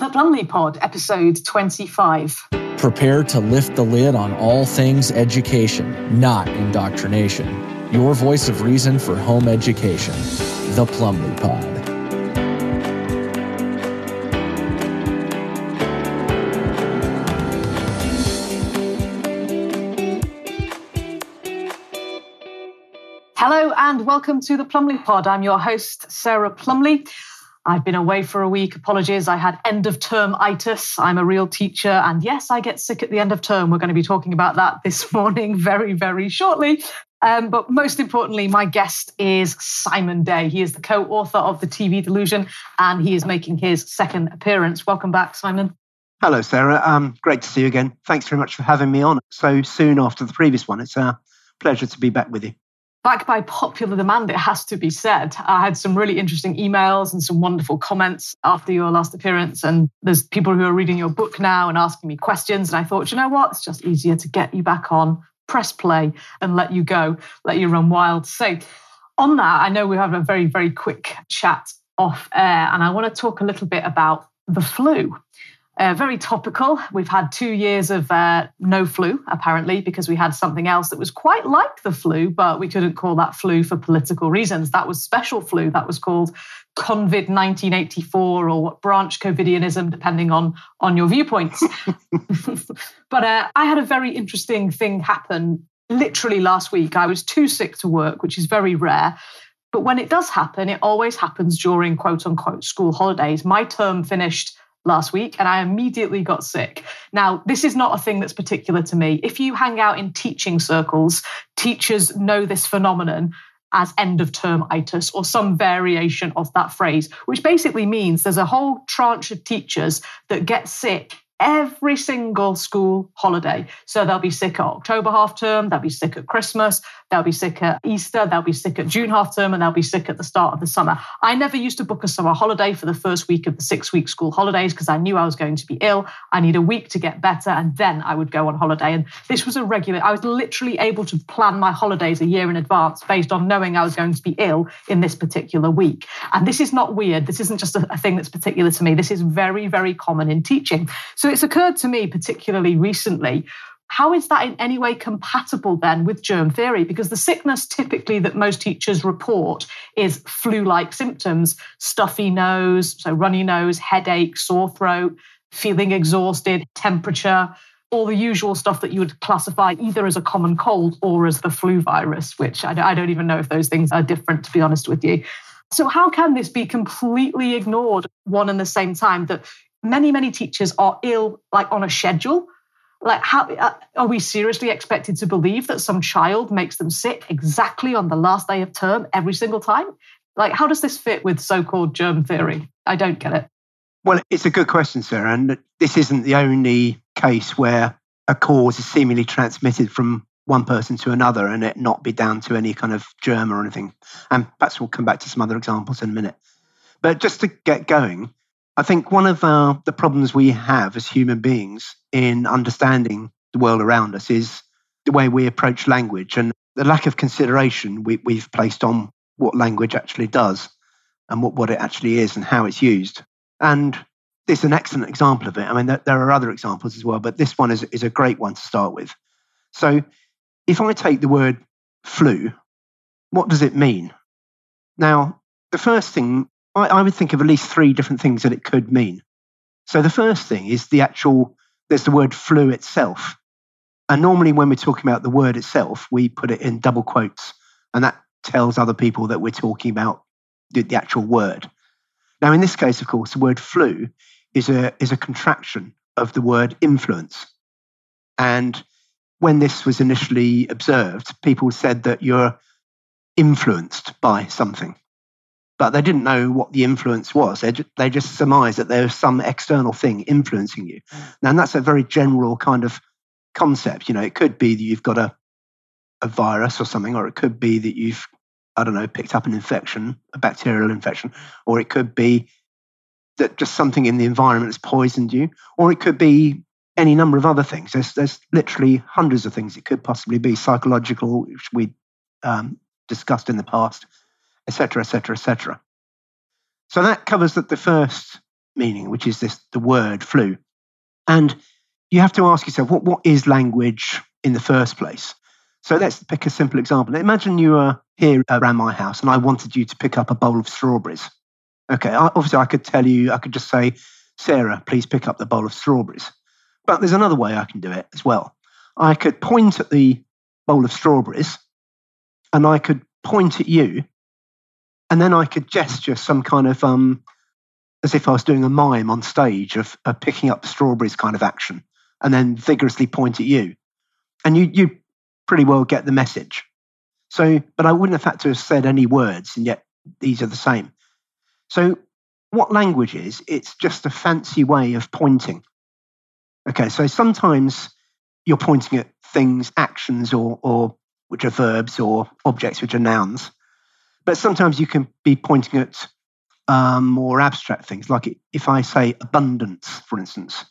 The Plumley Pod, episode 25. Prepare to lift the lid on all things education, not indoctrination. Your voice of reason for home education. The Plumley Pod. Hello and welcome to the Plumley Pod. I'm your host, Sarah Plumley. I've been away for a week. Apologies. I had end of term itis. I'm a real teacher. And yes, I get sick at the end of term. We're going to be talking about that this morning very, very shortly. Um, but most importantly, my guest is Simon Day. He is the co author of The TV Delusion and he is making his second appearance. Welcome back, Simon. Hello, Sarah. Um, great to see you again. Thanks very much for having me on so soon after the previous one. It's a pleasure to be back with you back by popular demand, it has to be said. I had some really interesting emails and some wonderful comments after your last appearance. And there's people who are reading your book now and asking me questions. And I thought, you know what? It's just easier to get you back on, press play, and let you go, let you run wild. So, on that, I know we have a very, very quick chat off air. And I want to talk a little bit about the flu. Uh, very topical. We've had two years of uh, no flu, apparently, because we had something else that was quite like the flu, but we couldn't call that flu for political reasons. That was special flu. That was called COVID 1984 or what branch COVIDianism, depending on, on your viewpoints. but uh, I had a very interesting thing happen literally last week. I was too sick to work, which is very rare. But when it does happen, it always happens during quote unquote school holidays. My term finished last week and I immediately got sick. Now, this is not a thing that's particular to me. If you hang out in teaching circles, teachers know this phenomenon as end of term itis or some variation of that phrase, which basically means there's a whole tranche of teachers that get sick every single school holiday. So they'll be sick at October half term, they'll be sick at Christmas, they'll be sick at Easter, they'll be sick at June half term, and they'll be sick at the start of the summer. I never used to book a summer holiday for the first week of the six week school holidays because I knew I was going to be ill. I need a week to get better, and then I would go on holiday. And this was a regular, I was literally able to plan my holidays a year in advance based on knowing I was going to be ill in this particular week. And this is not weird. This isn't just a, a thing that's particular to me. This is very, very common in teaching. So it's occurred to me, particularly recently, how is that in any way compatible then with germ theory? Because the sickness typically that most teachers report is flu like symptoms stuffy nose, so runny nose, headache, sore throat, feeling exhausted, temperature, all the usual stuff that you would classify either as a common cold or as the flu virus, which I don't even know if those things are different, to be honest with you. So, how can this be completely ignored one and the same time that many, many teachers are ill, like on a schedule. Like, how uh, are we seriously expected to believe that some child makes them sick exactly on the last day of term every single time? Like, how does this fit with so called germ theory? I don't get it. Well, it's a good question, Sarah. And this isn't the only case where a cause is seemingly transmitted from one person to another and it not be down to any kind of germ or anything. And perhaps we'll come back to some other examples in a minute. But just to get going, I think one of uh, the problems we have as human beings in understanding the world around us is the way we approach language and the lack of consideration we, we've placed on what language actually does and what, what it actually is and how it's used. And this is an excellent example of it. I mean, there, there are other examples as well, but this one is, is a great one to start with. So, if I take the word flu, what does it mean? Now, the first thing I, I would think of at least three different things that it could mean. So the first thing is the actual, there's the word flu itself. And normally when we're talking about the word itself, we put it in double quotes. And that tells other people that we're talking about the, the actual word. Now, in this case, of course, the word flu is a, is a contraction of the word influence. And when this was initially observed, people said that you're influenced by something but they didn't know what the influence was. They, just, they just surmised that there was some external thing influencing you. Mm. And that's a very general kind of concept. You know, it could be that you've got a, a virus or something, or it could be that you've, I don't know, picked up an infection, a bacterial infection, or it could be that just something in the environment has poisoned you, or it could be any number of other things. There's, there's literally hundreds of things it could possibly be psychological, which we um, discussed in the past etc., etc., etc. So that covers the first meaning, which is this the word flu. And you have to ask yourself, what, what is language in the first place? So let's pick a simple example. Imagine you are here around my house and I wanted you to pick up a bowl of strawberries. Okay, obviously I could tell you, I could just say, Sarah, please pick up the bowl of strawberries. But there's another way I can do it as well. I could point at the bowl of strawberries and I could point at you and then I could gesture some kind of um, as if I was doing a mime on stage of, of picking up strawberries kind of action, and then vigorously point at you, and you you pretty well get the message. So, but I wouldn't have had to have said any words, and yet these are the same. So, what language is? It's just a fancy way of pointing. Okay, so sometimes you're pointing at things, actions, or or which are verbs, or objects, which are nouns. But sometimes you can be pointing at um, more abstract things. Like if I say abundance, for instance,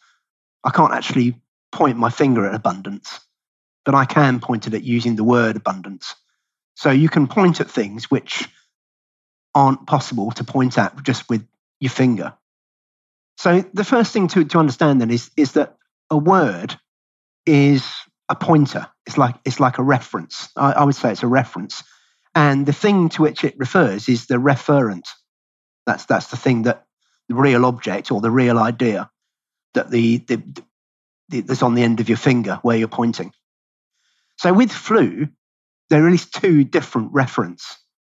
I can't actually point my finger at abundance, but I can point at it using the word abundance. So you can point at things which aren't possible to point at just with your finger. So the first thing to, to understand then is, is that a word is a pointer. It's like it's like a reference. I, I would say it's a reference. And the thing to which it refers is the referent. That's that's the thing that the real object or the real idea that the, the, the that's on the end of your finger where you're pointing. So with flu, there are at least two different referents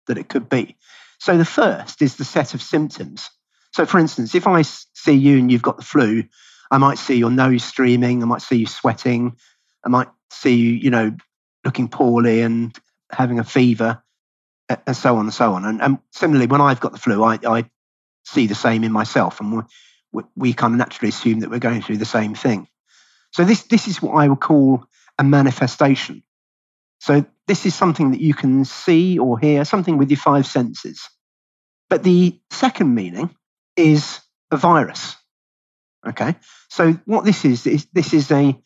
that it could be. So the first is the set of symptoms. So for instance, if I see you and you've got the flu, I might see your nose streaming, I might see you sweating, I might see you, you know, looking poorly and having a fever and so on and so on. And, and similarly, when I've got the flu, I, I see the same in myself, and we, we kind of naturally assume that we're going through the same thing. So this this is what I would call a manifestation. So this is something that you can see or hear, something with your five senses. But the second meaning is a virus. Okay, so what this is is this is a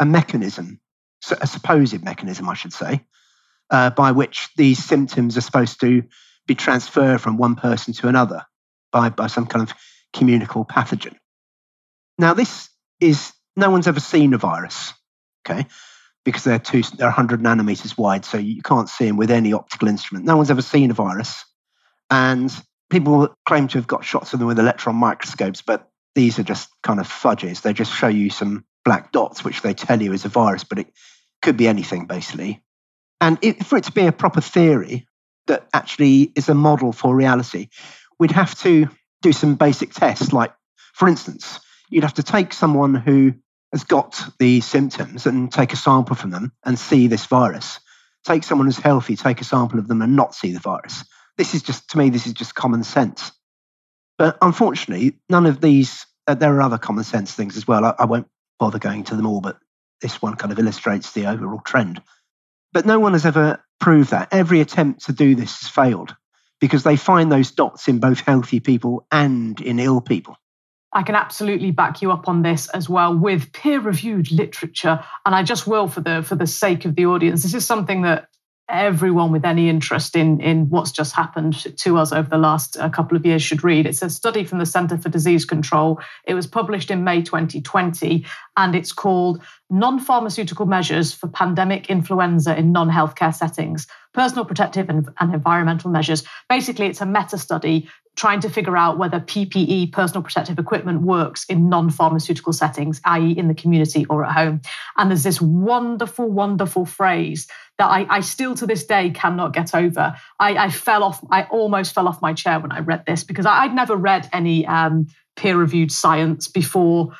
a mechanism, a supposed mechanism, I should say, uh, by which these symptoms are supposed to be transferred from one person to another by, by some kind of communicable pathogen. Now, this is no one's ever seen a virus, okay, because they're two, they're 100 nanometers wide, so you can't see them with any optical instrument. No one's ever seen a virus, and people claim to have got shots of them with electron microscopes, but these are just kind of fudges. They just show you some black dots, which they tell you is a virus, but it could be anything basically. And it, for it to be a proper theory that actually is a model for reality, we'd have to do some basic tests. Like, for instance, you'd have to take someone who has got the symptoms and take a sample from them and see this virus. Take someone who's healthy, take a sample of them and not see the virus. This is just, to me, this is just common sense. But unfortunately, none of these, uh, there are other common sense things as well. I, I won't bother going to them all, but this one kind of illustrates the overall trend. But no one has ever proved that. Every attempt to do this has failed because they find those dots in both healthy people and in ill people. I can absolutely back you up on this as well with peer-reviewed literature, and I just will for the for the sake of the audience. This is something that everyone with any interest in, in what's just happened to us over the last uh, couple of years should read. It's a study from the Centre for Disease Control. It was published in May 2020, and it's called Non Pharmaceutical Measures for Pandemic Influenza in Non Healthcare Settings Personal Protective and, and Environmental Measures. Basically, it's a meta study trying to figure out whether PPE, personal protective equipment, works in non pharmaceutical settings, i.e., in the community or at home. And there's this wonderful, wonderful phrase that I, I still to this day cannot get over. I, I, fell off, I almost fell off my chair when I read this because I, would never read any um, peer reviewed science before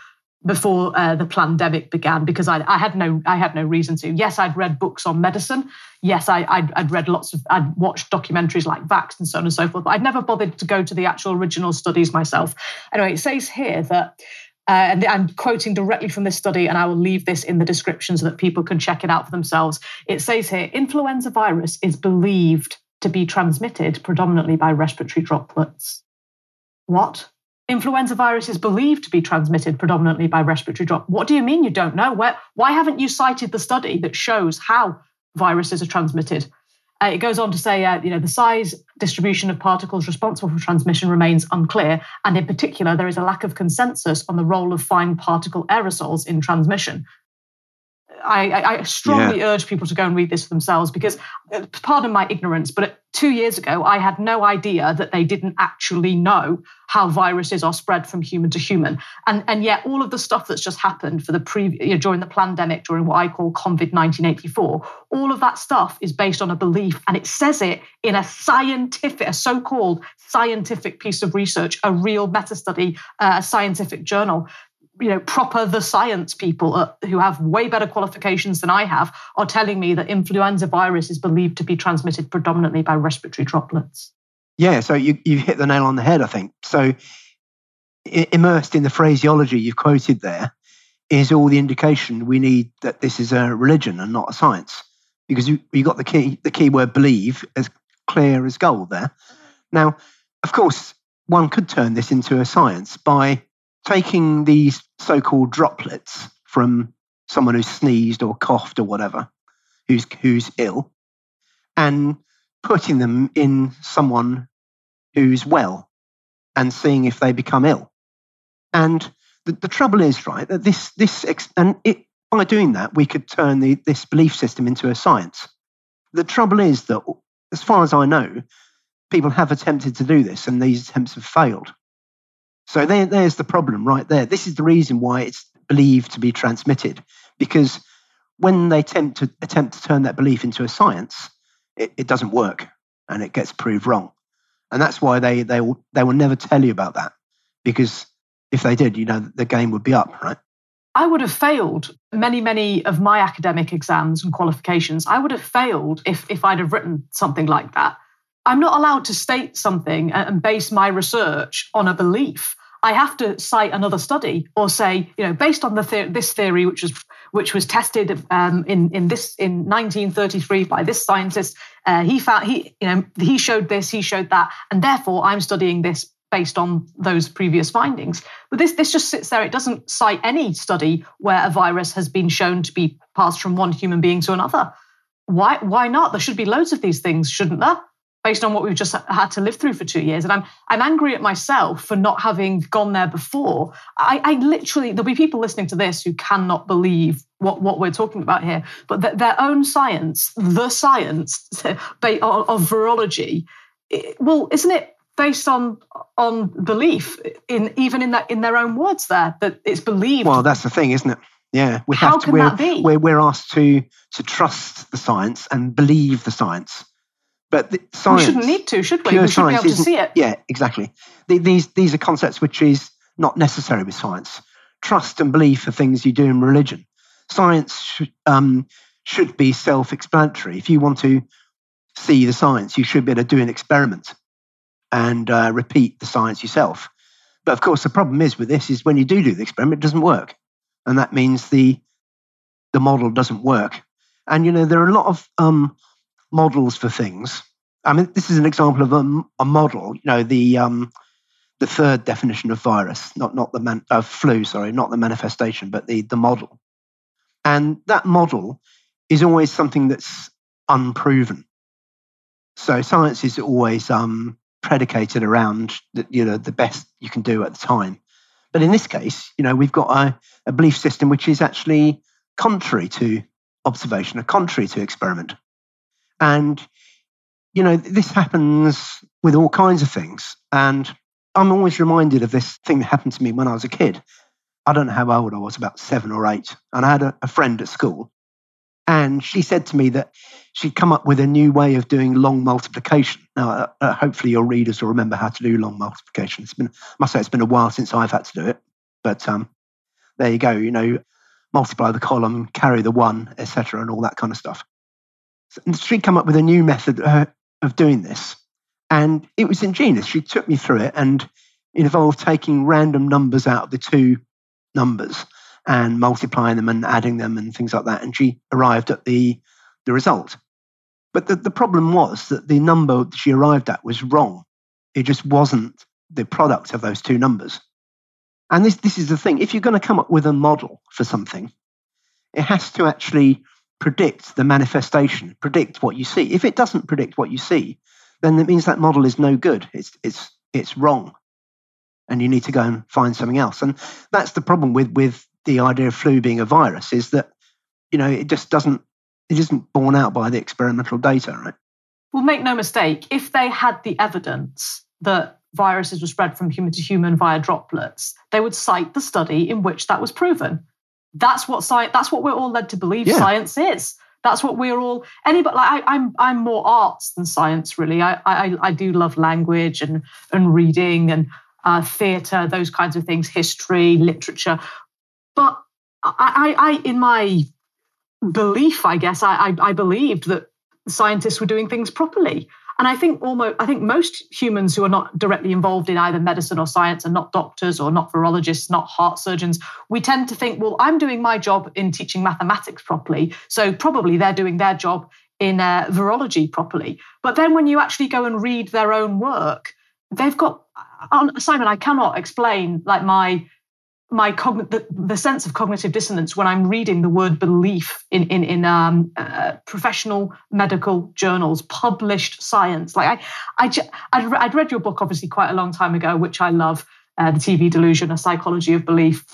before uh, the pandemic began because I, I, had no I had no reason to. Yes, I'd read books on medicine. Yes, I, would I'd read lots of I'd watched documentaries like Vax and so on and so forth. But I'd never bothered to go to the actual original studies myself. Anyway, it says here that. Uh, and I'm quoting directly from this study, and I will leave this in the description so that people can check it out for themselves. It says here influenza virus is believed to be transmitted predominantly by respiratory droplets. What? Influenza virus is believed to be transmitted predominantly by respiratory drop. What do you mean you don't know? Where, why haven't you cited the study that shows how viruses are transmitted? Uh, it goes on to say, uh, you know, the size distribution of particles responsible for transmission remains unclear, and in particular, there is a lack of consensus on the role of fine particle aerosols in transmission. I, I strongly yeah. urge people to go and read this for themselves because, uh, pardon my ignorance, but two years ago, I had no idea that they didn't actually know how viruses are spread from human to human. And, and yet, all of the stuff that's just happened for the pre, you know, during the pandemic, during what I call COVID 1984, all of that stuff is based on a belief. And it says it in a scientific, a so called scientific piece of research, a real meta study, uh, a scientific journal you know, proper the science people uh, who have way better qualifications than I have are telling me that influenza virus is believed to be transmitted predominantly by respiratory droplets. Yeah, so you you hit the nail on the head, I think. So immersed in the phraseology you've quoted there is all the indication we need that this is a religion and not a science, because you you got the key the key word believe as clear as gold there. Now, of course, one could turn this into a science by taking these so called droplets from someone who's sneezed or coughed or whatever, who's, who's ill, and putting them in someone who's well and seeing if they become ill. And the, the trouble is, right, that this, this and it, by doing that, we could turn the, this belief system into a science. The trouble is that, as far as I know, people have attempted to do this and these attempts have failed. So there, there's the problem right there. This is the reason why it's believed to be transmitted, because when they attempt to attempt to turn that belief into a science, it, it doesn't work and it gets proved wrong. And that's why they they will they will never tell you about that because if they did, you know, the game would be up, right? I would have failed many, many of my academic exams and qualifications. I would have failed if, if I'd have written something like that. I'm not allowed to state something and base my research on a belief. I have to cite another study or say, you know, based on the this theory, which was which was tested um, in in this in 1933 by this scientist, uh, he found he you know he showed this, he showed that, and therefore I'm studying this based on those previous findings. But this this just sits there. It doesn't cite any study where a virus has been shown to be passed from one human being to another. Why why not? There should be loads of these things, shouldn't there? Based on what we've just had to live through for two years. And I'm I'm angry at myself for not having gone there before. I, I literally there'll be people listening to this who cannot believe what, what we're talking about here, but th- their own science, the science of, of virology, it, well, isn't it based on on belief in even in that in their own words there that it's believed? Well, that's the thing, isn't it? Yeah, we How have to. Can we're, that be? We're, we're asked to to trust the science and believe the science but the science, we shouldn't need to, should we? We should be able to see it. Yeah, exactly. The, these these are concepts which is not necessary with science. Trust and belief are things you do in religion. Science should, um, should be self-explanatory. If you want to see the science, you should be able to do an experiment and uh, repeat the science yourself. But of course, the problem is with this is when you do do the experiment, it doesn't work, and that means the the model doesn't work. And you know there are a lot of um, models for things. I mean, this is an example of a, a model. You know, the um, the third definition of virus, not not the man, uh, flu, sorry, not the manifestation, but the the model. And that model is always something that's unproven. So science is always um, predicated around the, you know the best you can do at the time. But in this case, you know, we've got a, a belief system which is actually contrary to observation, a contrary to experiment. And, you know, this happens with all kinds of things. And I'm always reminded of this thing that happened to me when I was a kid. I don't know how old I was, about seven or eight. And I had a, a friend at school. And she said to me that she'd come up with a new way of doing long multiplication. Now, uh, uh hopefully, your readers will remember how to do long multiplication. It's been, I must say, it's been a while since I've had to do it. But um, there you go. You know, multiply the column, carry the one, etc., and all that kind of stuff she come up with a new method uh, of doing this. And it was ingenious. She took me through it and it involved taking random numbers out of the two numbers and multiplying them and adding them and things like that. And she arrived at the, the result. But the, the problem was that the number she arrived at was wrong. It just wasn't the product of those two numbers. And this, this is the thing if you're going to come up with a model for something, it has to actually predict the manifestation, predict what you see. If it doesn't predict what you see, then it means that model is no good. It's it's it's wrong, and you need to go and find something else. And that's the problem with with the idea of flu being a virus is that you know it just doesn't it isn't borne out by the experimental data, right? Well, make no mistake, if they had the evidence that viruses were spread from human to human via droplets, they would cite the study in which that was proven. That's what science. That's what we're all led to believe yeah. science is. That's what we're all. Anybody like I, am I'm, I'm more arts than science. Really, I I, I do love language and and reading and uh, theatre, those kinds of things, history, literature. But I, I, I in my belief, I guess, I, I, I believed that scientists were doing things properly. And I think almost, I think most humans who are not directly involved in either medicine or science are not doctors or not virologists, not heart surgeons. We tend to think, well, I'm doing my job in teaching mathematics properly, so probably they're doing their job in uh, virology properly. But then when you actually go and read their own work, they've got Simon. I cannot explain like my my cogn- the, the, sense of cognitive dissonance when I'm reading the word belief in in, in um, uh, professional medical journals, published science. Like I, I I'd, I'd, read your book obviously quite a long time ago, which I love, uh, the TV delusion, a psychology of belief,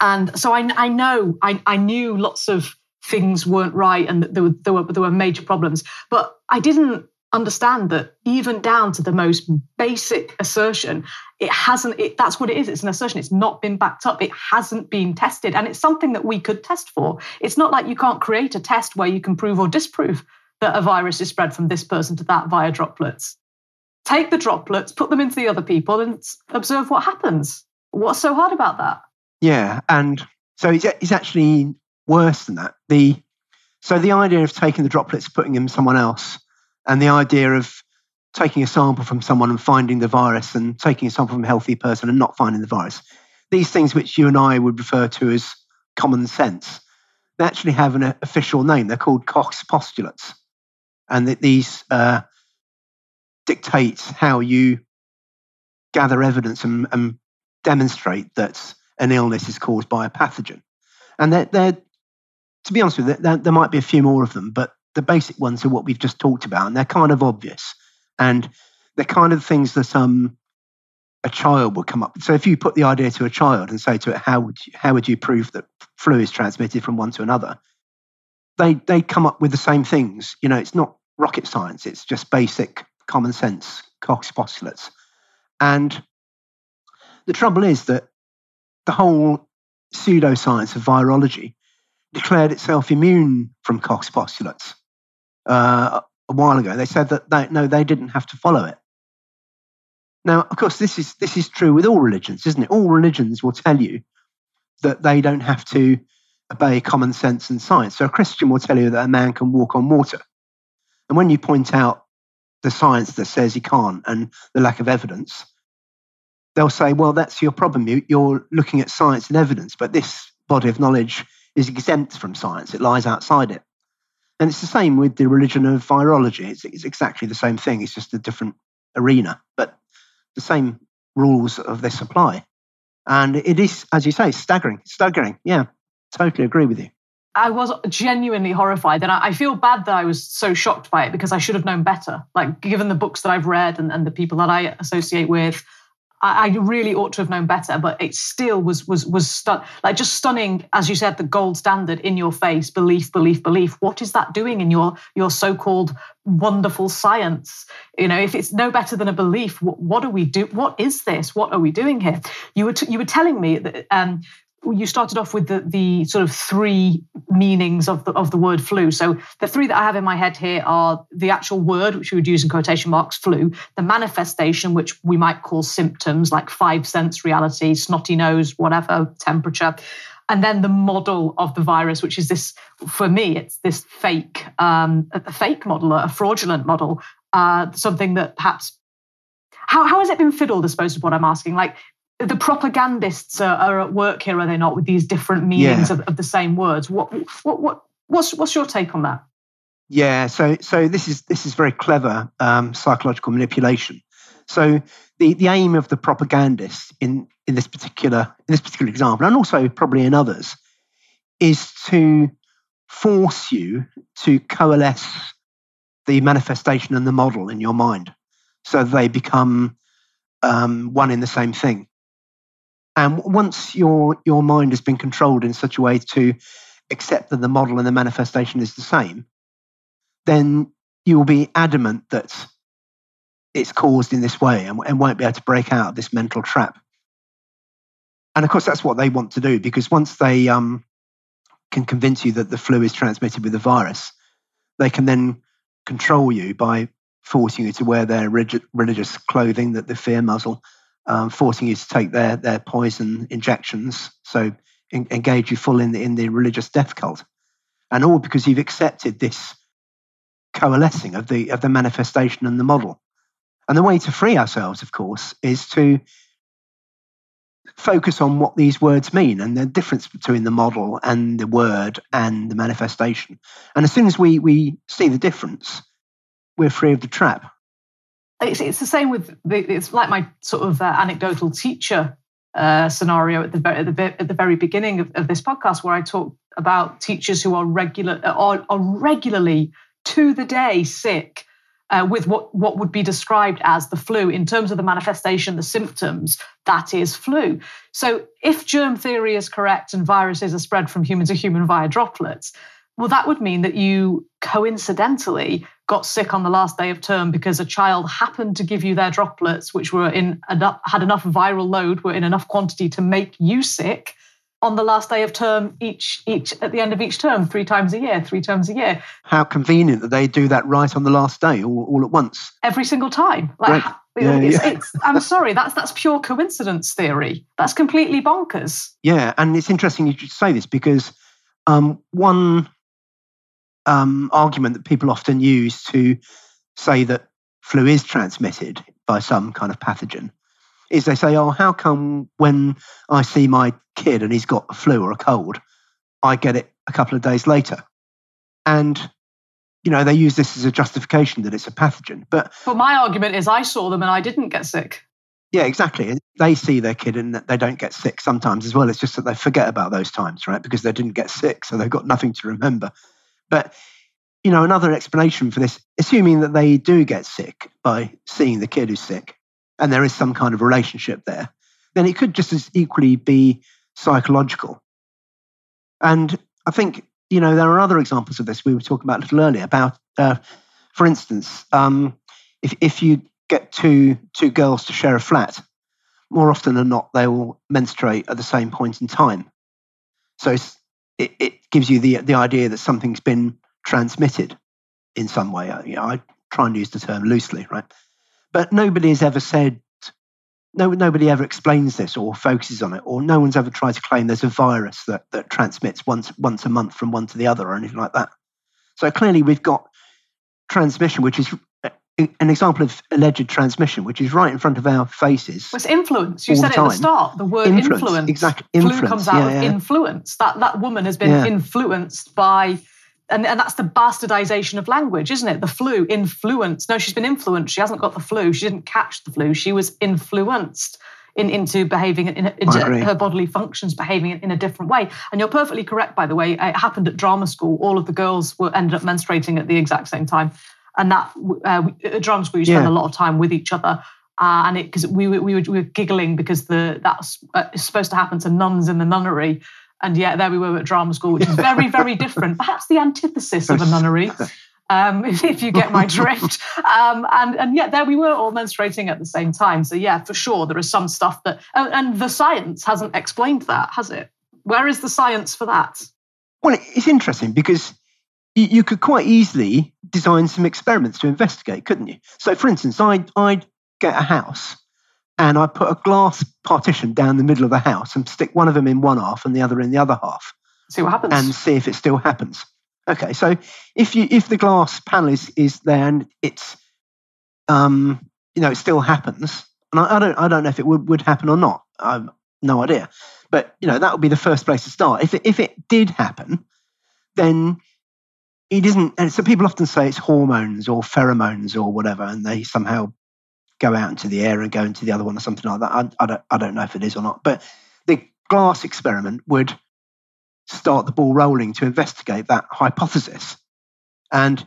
and so I, I know I, I knew lots of things weren't right and there were, there were there were major problems, but I didn't understand that even down to the most basic assertion it hasn't it, that's what it is. It's an assertion. It's not been backed up. It hasn't been tested. And it's something that we could test for. It's not like you can't create a test where you can prove or disprove that a virus is spread from this person to that via droplets. Take the droplets put them into the other people and observe what happens. What's so hard about that? Yeah and so it's, it's actually worse than that. The so the idea of taking the droplets putting them someone else and the idea of taking a sample from someone and finding the virus and taking a sample from a healthy person and not finding the virus. These things, which you and I would refer to as common sense, they actually have an official name. They're called Koch's postulates. And that these uh, dictate how you gather evidence and, and, demonstrate that an illness is caused by a pathogen. And they're, they're to be honest with you, there, there might be a few more of them, but the basic ones are what we've just talked about, and they're kind of obvious. And they're kind of things that um, a child would come up with. So if you put the idea to a child and say to it, how would you, how would you prove that flu is transmitted from one to another? They they come up with the same things. You know, it's not rocket science. It's just basic common sense Koch's postulates. And the trouble is that the whole pseudoscience of virology declared itself immune from Koch's postulates uh, a while ago. They said that they, no, they didn't have to follow it. Now, of course, this is this is true with all religions, isn't it? All religions will tell you that they don't have to obey common sense and science. So a Christian will tell you that a man can walk on water, and when you point out the science that says he can't and the lack of evidence, they'll say, "Well, that's your problem. You, you're looking at science and evidence, but this body of knowledge is exempt from science. It lies outside it." And it's the same with the religion of virology. It's, it's exactly the same thing. It's just a different arena, but the same rules of this apply. And it is, as you say, staggering. Staggering. Yeah, totally agree with you. I was genuinely horrified. And I, feel bad that I was so shocked by it because I should have known better. Like, given the books that I've read and, and the people that I associate with, I, I, really ought to have known better, but it still was was was stu- like just stunning, as you said, the gold standard in your face, belief, belief, belief. What is that doing in your your so-called wonderful science? You know, if it's no better than a belief, what, what are we do? What is this? What are we doing here? You were t- you were telling me that um, you started off with the, the sort of three meanings of the, of the word flu. So the three that I have in my head here are the actual word, which we would use in quotation marks, flu, the manifestation, which we might call symptoms like five sense reality, snotty nose, whatever, temperature. And then the model of the virus, which is this, for me, it's this fake, um, a fake model, a fraudulent model, uh, something that perhaps how, how has it been fiddled, I suppose, is what I'm asking. Like, the propagandists are, are, at work here, are they not, with these different meanings yeah. of, of, the same words? What, what, what, what's, what's your take on that? Yeah, so so this is this is very clever um, psychological manipulation. So the, the aim of the propagandists in, in this particular in this particular example, and also probably in others, is to force you to coalesce the manifestation and the model in your mind so they become um, one in the same thing. And once your your mind has been controlled in such a way to accept that the model and the manifestation is the same, then you will be adamant that it's caused in this way and, and won't be able to break out of this mental trap. And of course, that's what they want to do because once they um, can convince you that the flu is transmitted with the virus, they can then control you by forcing you to wear their religious clothing, that the fear muzzle, um, forcing you to take their their poison injections, so in, engage you full in the in the religious death cult, and all because you've accepted this coalescing of the of the manifestation and the model. And the way to free ourselves, of course, is to focus on what these words mean and the difference between the model and the word and the manifestation. And as soon as we we see the difference, we're free of the trap. It's, it's the same with the, it's like my sort of uh, anecdotal teacher uh, scenario at the, at the at the very beginning of, of, this podcast, where I talk about teachers who are regular are, are regularly to the day sick uh, with what, what would be described as the flu in terms of the manifestation, the symptoms, that is flu. So, if germ theory is correct and viruses are spread from human to human via droplets, well, that would mean that you coincidentally got sick on the last day of term because a child happened to give you their droplets, which were in enough, had enough viral load, were in enough quantity to make you sick on the last day of term each each at the end of each term three times a year three times a year. How convenient that they do that right on the last day all, all at once. Every single time. Like right. yeah, it's, yeah. It's, i'm sorry that's that's pure coincidence theory. That's completely bonkers. Yeah and it's interesting you should say this because um, one um, argument that people often use to say that flu is transmitted by some kind of pathogen is they say, oh, how come when I see my kid and he's got a flu or a cold, I get it a couple of days later? And you know, they use this as a justification that it's a pathogen. But but my argument is I saw them and I didn't get sick. Yeah, exactly. They see their kid and they don't get sick sometimes as well. It's just that they forget about those times, right? Because they didn't get sick, so they've got nothing to remember. But you know, another explanation for this, assuming that they do get sick by seeing the kid who's sick, and there is some kind of relationship there, then it could just as equally be psychological. And I think, you know, there are other examples of this we were talking about a little earlier about, uh, for instance, um, if, if you get two, two girls to share a flat, more often than not, they will menstruate at the same point in time. So it, it gives you the, the idea that something's been transmitted in some way. I, you know, I try and use the term loosely, right? But nobody has ever said, no, nobody ever explains this or focuses on it, or no one's ever tried to claim there's a virus that, that transmits once, once a month from one to the other or anything like that. So clearly, we've got transmission, which is an example of alleged transmission, which is right in front of our faces. It's influence. You said it at the start. The word influence. influence. Exactly. Influence. Flu comes out yeah, of yeah. influence. That that woman has been yeah. influenced by and, and that's the bastardization of language, isn't it? The flu, influence. No, she's been influenced. She hasn't got the flu. She didn't catch the flu. She was influenced in, into behaving in, into her bodily functions behaving in, in, a different way. And you're perfectly correct, by the way. It happened at drama school. All of the girls were ended up menstruating at the exact same time, and that uh, school you spend yeah. a lot of time with each other. Uh, and it because we, we, we, were, we were giggling because the that's uh, supposed to happen to nuns in the nunnery and yet there we were at drama school, which is very, very different. Perhaps the antithesis of a nunnery, um, if, if, you get my drift. Um, and, and yet there we were all menstruating at the same time. So yeah, for sure, there is some stuff that, and, and the science hasn't explained that, has it? Where is the science for that? Well, it's interesting because you could quite easily design some experiments to investigate, couldn't you? So, for instance, I'd, I'd get a house and I put a glass partition down the middle of the house and stick one of them in one half and the other in the other half. See what happens. And see if it still happens. Okay, so if you if the glass panel is, is there and it's um you know it still happens, and I, I don't I don't know if it would, would happen or not. I've no idea. But you know, that would be the first place to start. If it if it did happen, then it isn't and so people often say it's hormones or pheromones or whatever, and they somehow go out into the air and go into the other one or something like that. I, I, don't, I don't know if it is or not. But the glass experiment would start the ball rolling to investigate that hypothesis. And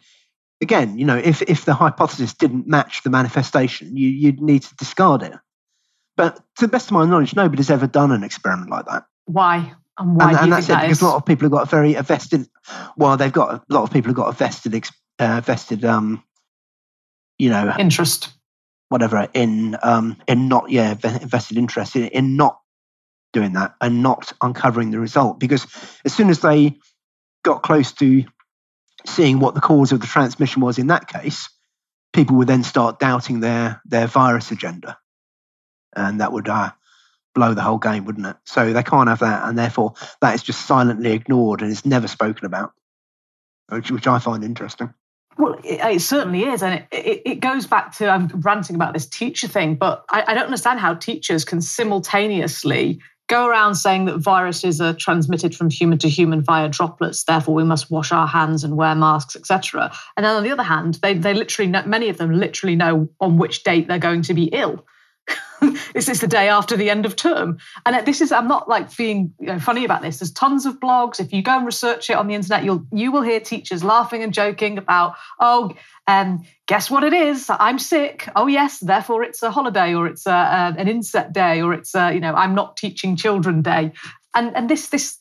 again, you know, if, if the hypothesis didn't match the manifestation, you, you'd need to discard it. But to the best of my knowledge, nobody's ever done an experiment like that. Why? And why? And, and that's it that because a lot of people have got a very a vested. Well, they've got a lot of people have got a vested, uh, vested, um, you know, interest, whatever, in um, in not yeah, vested interest in, in not doing that and not uncovering the result. Because as soon as they got close to seeing what the cause of the transmission was in that case, people would then start doubting their their virus agenda, and that would uh, blow the whole game, wouldn't it? So they can't have that, and therefore that is just silently ignored and is never spoken about, which, which I find interesting. Well, it, it, certainly is, and it, it, it, goes back to I'm ranting about this teacher thing, but I, I don't understand how teachers can simultaneously go around saying that viruses are transmitted from human to human via droplets therefore we must wash our hands and wear masks etc and then on the other hand they, they literally know, many of them literally know on which date they're going to be ill this is the day after the end of term. And this is, I'm not like being you know, funny about this. There's tons of blogs. If you go and research it on the internet, you'll you will hear teachers laughing and joking about, oh, um, guess what it is? I'm sick. Oh yes, therefore it's a holiday or it's a, a, an inset day or it's a, you know I'm not teaching children day. And and this this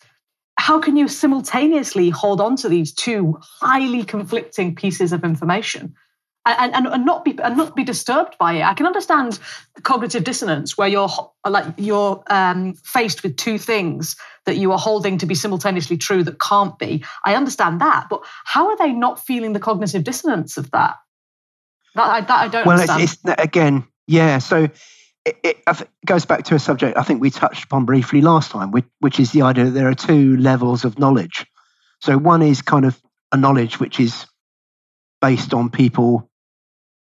how can you simultaneously hold on to these two highly conflicting pieces of information? And, and, and not be and not be disturbed by it. I can understand cognitive dissonance where you're like you're um, faced with two things that you are holding to be simultaneously true that can't be. I understand that, but how are they not feeling the cognitive dissonance of that? That I, that I don't. Well, understand. It's, it's again, yeah. So it, it, goes back to a subject I think we touched upon briefly last time, which, which is the idea that there are two levels of knowledge. So one is kind of a knowledge which is based on people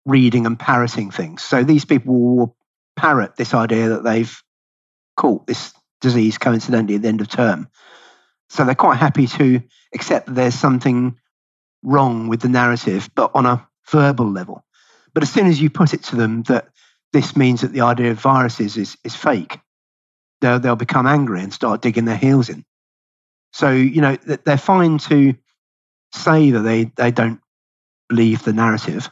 reading and parroting things. So these people will parrot this idea that they've caught this disease coincidentally at the end of term. So they're quite happy to accept that there's something wrong with the narrative, but on a verbal level. But as soon as you put it to them that this means that the idea of viruses is, is fake, they'll, they'll become angry and start digging their heels in. So, you know, they're fine to say that they, they don't believe the narrative,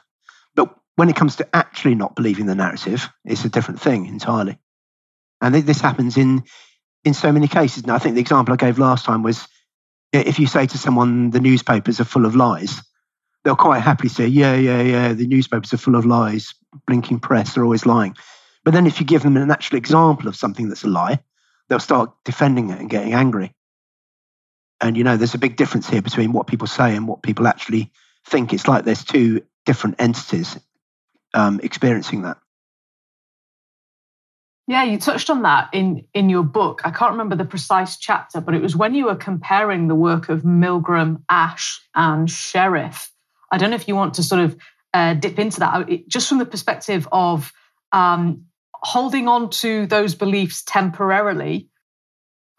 when it comes to actually not believing the narrative, it's a different thing entirely. And this happens in in so many cases. Now, I think the example I gave last time was if you say to someone the newspapers are full of lies, they'll quite happily say, "Yeah, yeah, yeah, the newspapers are full of lies. Blinking press they're always lying." But then, if you give them an actual example of something that's a lie, they'll start defending it and getting angry. And you know, there's a big difference here between what people say and what people actually think. It's like there's two different entities um, experiencing that. Yeah, you touched on that in in your book. I can't remember the precise chapter, but it was when you were comparing the work of Milgram, Asch, and Sherif. I don't know if you want to sort of uh, dip into that, it, just from the perspective of um, holding on to those beliefs temporarily.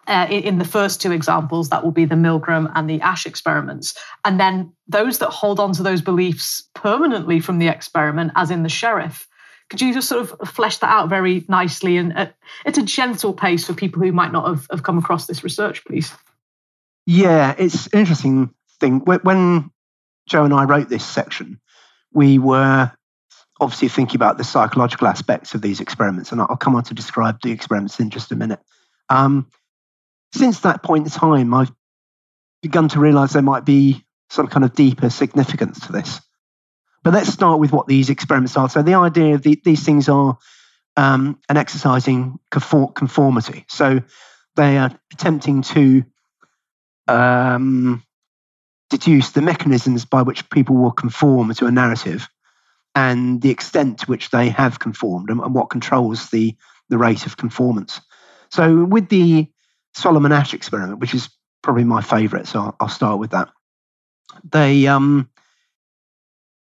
Uh, in, the first two examples, that will be the Milgram and the Asch experiments, and then those that hold on to those beliefs permanently from the experiment, as in the Sherif. Could you just sort of flesh that out very nicely and at, at a gentle pace for people who might not have, have come across this research, please? Yeah, it's an interesting thing. When Joe and I wrote this section, we were obviously thinking about the psychological aspects of these experiments, and I'll come on to describe the experiments in just a minute. Um, since that point in time, I've begun to realize there might be some kind of deeper significance to this. But let's start with what these experiments are. So the idea of the, these things are um, an exercising conformity. So they are attempting to um, deduce the mechanisms by which people will conform to a narrative and the extent to which they have conformed and, and what controls the, the rate of conformance. So with the Solomon Asch experiment, which is probably my favorite, so I'll, I'll start with that. They um,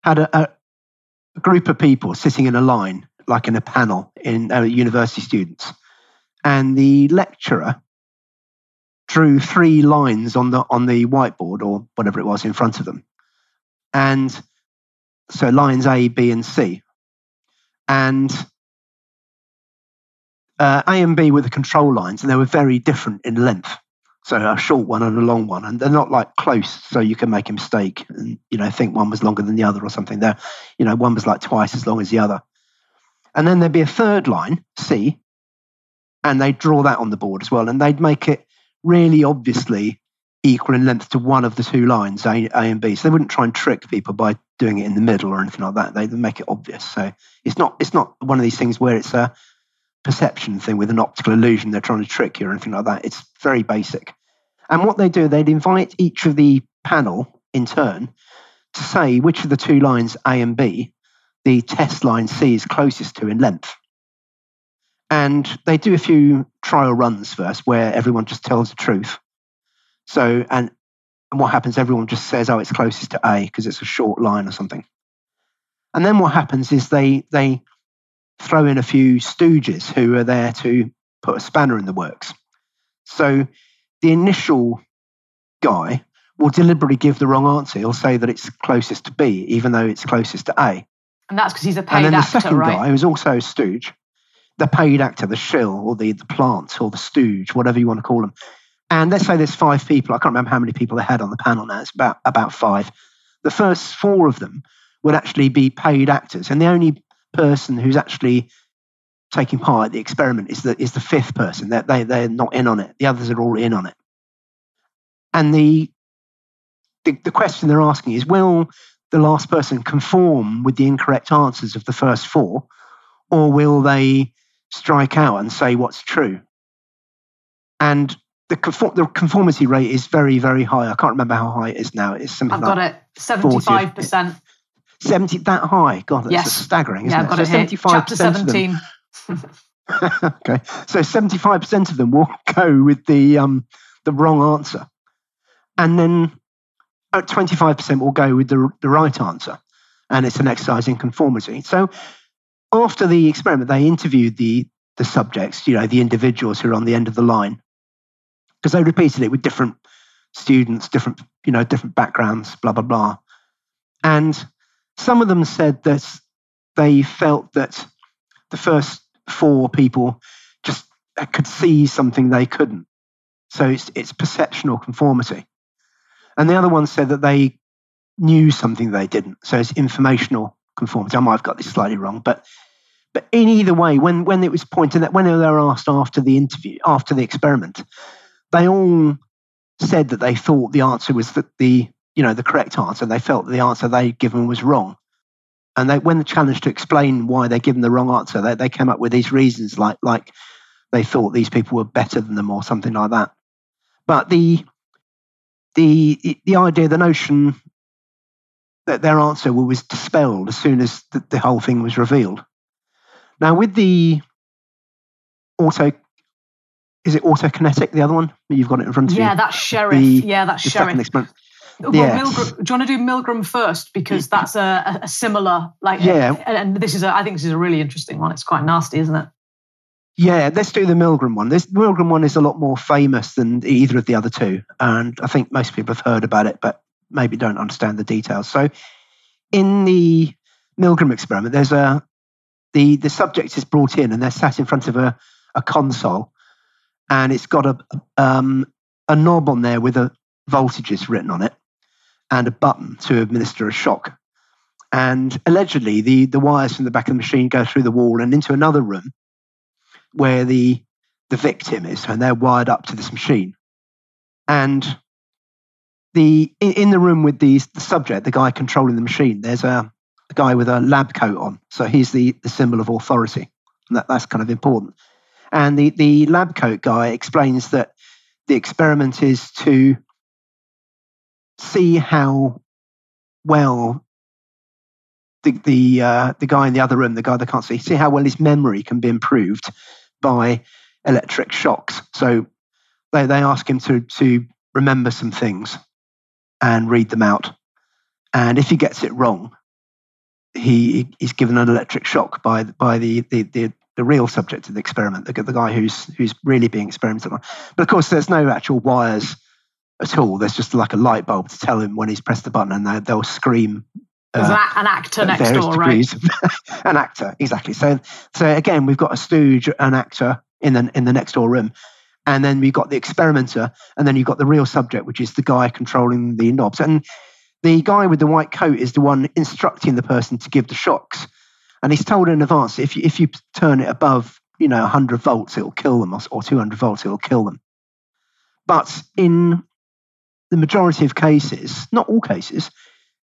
had a, a, group of people sitting in a line, like in a panel, in uh, university students, and the lecturer drew three lines on the on the whiteboard or whatever it was in front of them, and so lines A, B, and C, and uh, A and B were the control lines, and they were very different in length. So a short one and a long one, and they're not like close, so you can make a mistake and you know think one was longer than the other or something. There, you know, one was like twice as long as the other. And then there'd be a third line, C, and they'd draw that on the board as well, and they'd make it really obviously equal in length to one of the two lines, A, A and B. So they wouldn't try and trick people by doing it in the middle or anything like that. They would make it obvious. So it's not it's not one of these things where it's a perception thing with an optical illusion. They're trying to trick you or anything like that. It's very basic. And what they do, they'd invite each of the panel in turn to say which of the two lines A and B the test line C is closest to in length. And they do a few trial runs first where everyone just tells the truth. So, and, and what happens, everyone just says, oh, it's closest to A because it's a short line or something. And then what happens is they, they throw in a few stooges who are there to put a spanner in the works. So the initial guy will deliberately give the wrong answer. He'll say that it's closest to B, even though it's closest to A. And that's because he's a paid actor. and then actor, the second right? guy, who's also a stooge, the paid actor, the shill, or the, the plant, or the stooge, whatever you want to call them. And let's say there's five people. I can't remember how many people they had on the panel now. It's about, about five. The first four of them would actually be paid actors. And the only person who's actually taking part at the experiment is the, is the fifth person. They're, they, they're not in on it. The others are all in on it. And the, the, the question they're asking is will the last person conform with the incorrect answers of the first four, or will they strike out and say what's true? And the, conform- the conformity rate is very, very high. I can't remember how high it is now. It's something I've like got it. Seventy-five percent. 70, that high. God, that's Yes. staggering, isn't Yeah, I've it? got so it here. Chapter 75% of them seventeen. okay. So 75% of them will go with the um, the wrong answer. And then uh, 25% will go with the, the right answer. And it's an exercise in conformity. So after the experiment, they interviewed the, the subjects, you know, the individuals who are on the end of the line, because they repeated it with different students, different, you know, different backgrounds, blah, blah, blah. And some of them said that they felt that the first four people just uh, could see something they couldn't. So it's, it's perceptional conformity. And the other one said that they knew something they didn't. So it's informational conformity. I might have got this slightly wrong, but but in either way, when when it was pointed that when they were asked after the interview, after the experiment, they all said that they thought the answer was that the you know the correct answer. They felt that the answer they'd given was wrong. And they, when the challenge to explain why they'd given the wrong answer, they, they came up with these reasons like like they thought these people were better than them or something like that. But the the the idea, the notion that their answer was dispelled as soon as the, the whole thing was revealed. Now, with the auto, is it autokinetic? The other one you've got it in front of you. Yeah, you. that's Sherif. The- yeah, that's Sherif. Well. Milgram, do you want to do Milgram first because that's a, a- a similar like Yeah. and, and this is a, I think this is a really interesting one. It's quite nasty, isn't it? Yeah, let's do the Milgram one. This Milgram one is a lot more famous than either of the other two, and I think most people have heard about it, but maybe don't understand the details. So, in the Milgram experiment, there's a the the subject is brought in, and they're sat in front of a, a console, and it's got a um, a knob on there with a voltages written on it, and a button to administer a shock. And allegedly, the the wires from the back of the machine go through the wall and into another room where the the victim is, and they're wired up to this machine. And the in, in the room with the, the subject, the guy controlling the machine, there's a, a guy with a lab coat on. So he's the, the symbol of authority. And that, that's kind of important. And the, the lab coat guy explains that the experiment is to see how well the the uh, the guy in the other room, the guy that can't see, see how well his memory can be improved by electric shocks. So they they ask him to to remember some things and read them out, and if he gets it wrong, he he's given an electric shock by by the the the, the real subject of the experiment, the, the guy who's who's really being experimented on. But of course, there's no actual wires at all. There's just like a light bulb to tell him when he's pressed the button, and they, they'll scream uh, an, actor next door, right? an actor, exactly. So, so again, we've got a stooge, an actor in the in the next door room, and then we've got the experimenter, and then you've got the real subject, which is the guy controlling the knobs. And the guy with the white coat is the one instructing the person to give the shocks. And he's told in advance if you, if you turn it above, you know, 100 volts, it'll kill them, or 200 volts, it'll kill them. But in the majority of cases, not all cases,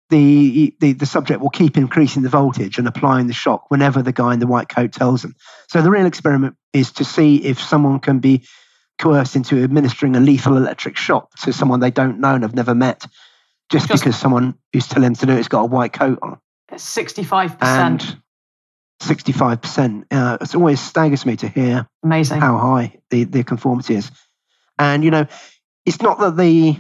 the, the, the subject will keep increasing the voltage and applying the shock whenever the guy in the white coat tells them. So the real experiment is to see if someone can be coerced into administering a lethal electric shock to someone they don't know and have never met, just, just because someone who's telling them to do it's got a white coat on. Sixty-five percent. Sixty-five percent. Uh, it always staggers me to hear amazing how high the, the conformity is, and you know, it's not that the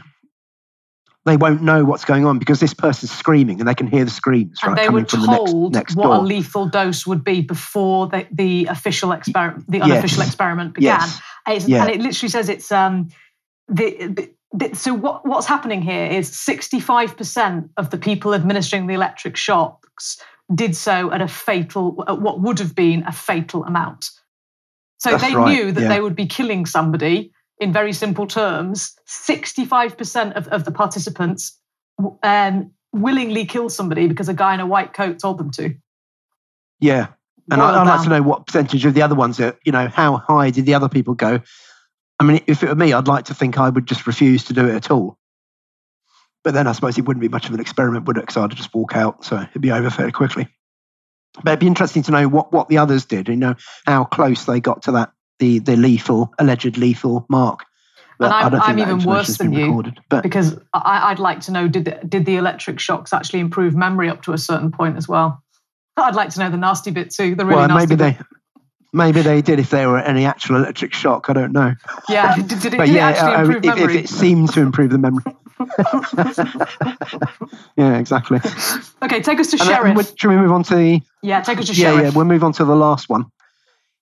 they won't know what's going on because this person's screaming and they can hear the screams. And right, they were told the next, next what door. a lethal dose would be before the, the official experiment, the unofficial yes. experiment began. Yes. And, yeah. and it literally says it's um, the, the, so what, what's happening here is 65% of the people administering the electric shocks did so at a fatal, at what would have been a fatal amount. So That's they right. knew that yeah. they would be killing somebody in very simple terms, 65% of, of the participants um, willingly kill somebody because a guy in a white coat told them to. Yeah. And Boil I, would like to know what percentage of the other ones are, you know, how high did the other people go? I mean, if it were me, I'd like to think I would just refuse to do it at all. But then I suppose it wouldn't be much of an experiment, would it? Because I'd just walk out. So it'd be over fairly quickly. But it'd be interesting to know what, what the others did, you know, how close they got to that, the, the lethal, alleged lethal mark. But And I'm- I don't think I'm even worse than you, recorded. But Because I, I'd like to know did the, did the electric shocks actually improve memory up to a certain point as well? I'd like to know the nasty bit too. The really well, nasty maybe bit. they, maybe they did if they were any actual electric shock. I don't know. Yeah, did, did it, But did yeah, it actually uh, improve if, if memory? it seemed to improve the memory. yeah, exactly. okay, take us to And Sherif. we- should we move on to the? yeah, take us to Yeah, Sherif. yeah. We'll move on to the last one.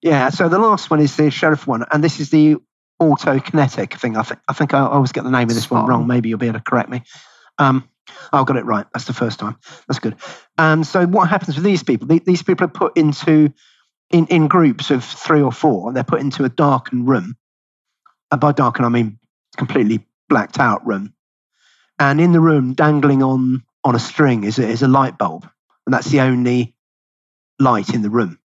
Yeah. So the last one is the Sherif one, and this is the autokinetic thing. I think I think I always get the name of this Spot one wrong. Maybe you'll be able to correct me. Um, I got it right. That's the first time. That's good. Um, so what happens with these people? These people are put into in, in groups of three or four, and they're put into a darkened room. And by darkened, I mean completely blacked out room. And in the room, dangling on on a string, is a, is a light bulb, and that's the only light in the room.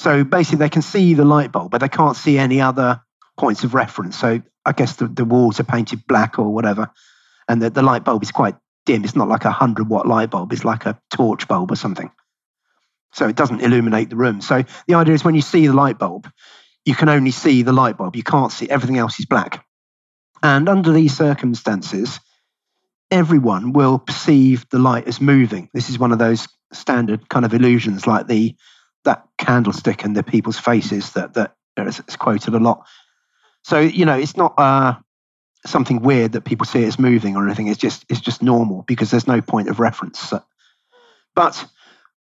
So basically, they can see the light bulb, but they can't see any other points of reference. So I guess the, the walls are painted black or whatever, and the, the light bulb is quite dim. It's not like a hundred watt light bulb; it's like a torch bulb or something. So it doesn't illuminate the room. So the idea is when you see the light bulb, you can only see the light bulb. You can't see everything else is black. And under these circumstances, everyone will perceive the light as moving. This is one of those standard kind of illusions, like the that candlestick and the people's faces that that is quoted a lot. So you know, it's not uh, something weird that people see it as moving or anything. It's just it's just normal because there's no point of reference. But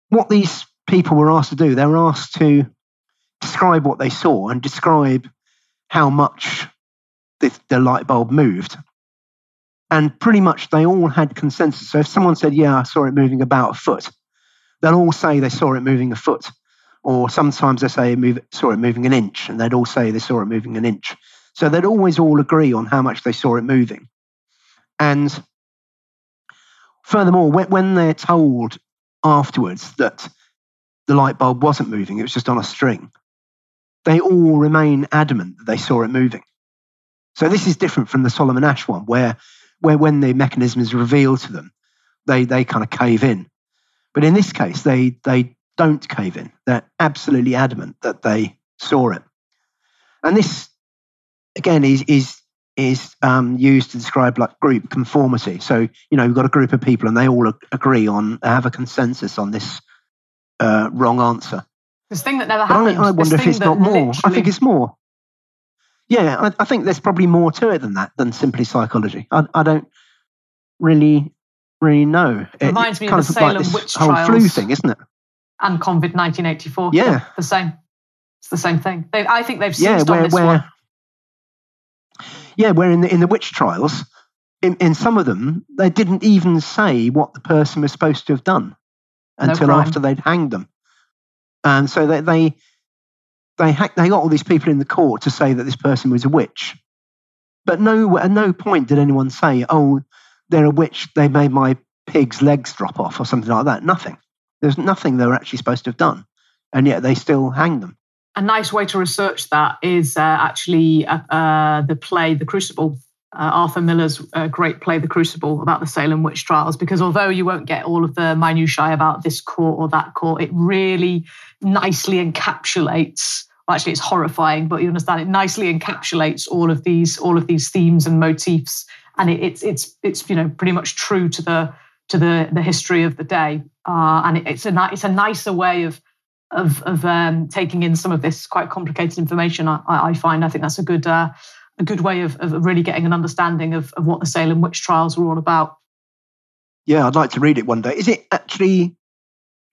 what these people were asked to do, they were asked to describe what they saw and describe how much the, the light bulb moved. And pretty much they all had consensus. So if someone said, Yeah, I saw it moving about a foot, they'll all say they saw it moving a foot. Or sometimes they say move, saw it moving an inch, and they'd all say they saw it moving an inch. So they'd always all agree on how much they saw it moving. And furthermore, when, they're told afterwards that the light bulb wasn't moving, it was just on a string, they all remain adamant that they saw it moving. So this is different from the Solomon Asch one, where, where when the mechanism is revealed to them, they, they kind of cave in. But in this case, they, they don't cave in. They're absolutely adamant that they saw it. And this, again, is, is, is um, used to describe like group conformity. So, you know, you've got a group of people and they all agree on, have a consensus on this uh, wrong answer. this thing that never happened. I, I wonder if it's not more. I think it's more. Yeah, I, I think there's probably more to it than that, than simply psychology. I, I don't really, really know. It- Reminds me of the like Salem this witch whole flu thing, isn't it? and COVID 1984. Yeah. the same. It's the same thing. They, I think they've Yeah, seized on this where, one. yeah, where in the in the witch trials, in, in some of them, they didn't even say what the person was supposed to have done No until crime. after they'd hanged them, and so they they they ha- they got all these people in the court to say that this person was a witch, but no at no point did anyone say, "Oh, they're a witch. They made my pig's legs drop off" or something like that. Nothing. There's nothing they were actually supposed to have done, and yet they still hang them. A nice way to research that is uh, actually uh, uh, the play The Crucible uh, Arthur Miller's uh, great play, The Crucible, about the Salem witch trials, because although you won't get all of the minutiae about this court or that court, it really nicely encapsulates. Actually, it's horrifying, but you understand it nicely encapsulates all of these all of these themes and motifs, and it, it's it's it's you know pretty much true to the to the the history of the day, uh, and it, it's a it's a nicer way of of of um, taking in some of this quite complicated information. I, I find I think that's a good uh, a good way of, of really getting an understanding of, of what the Salem witch trials were all about. Yeah, I'd like to read it one day. Is it actually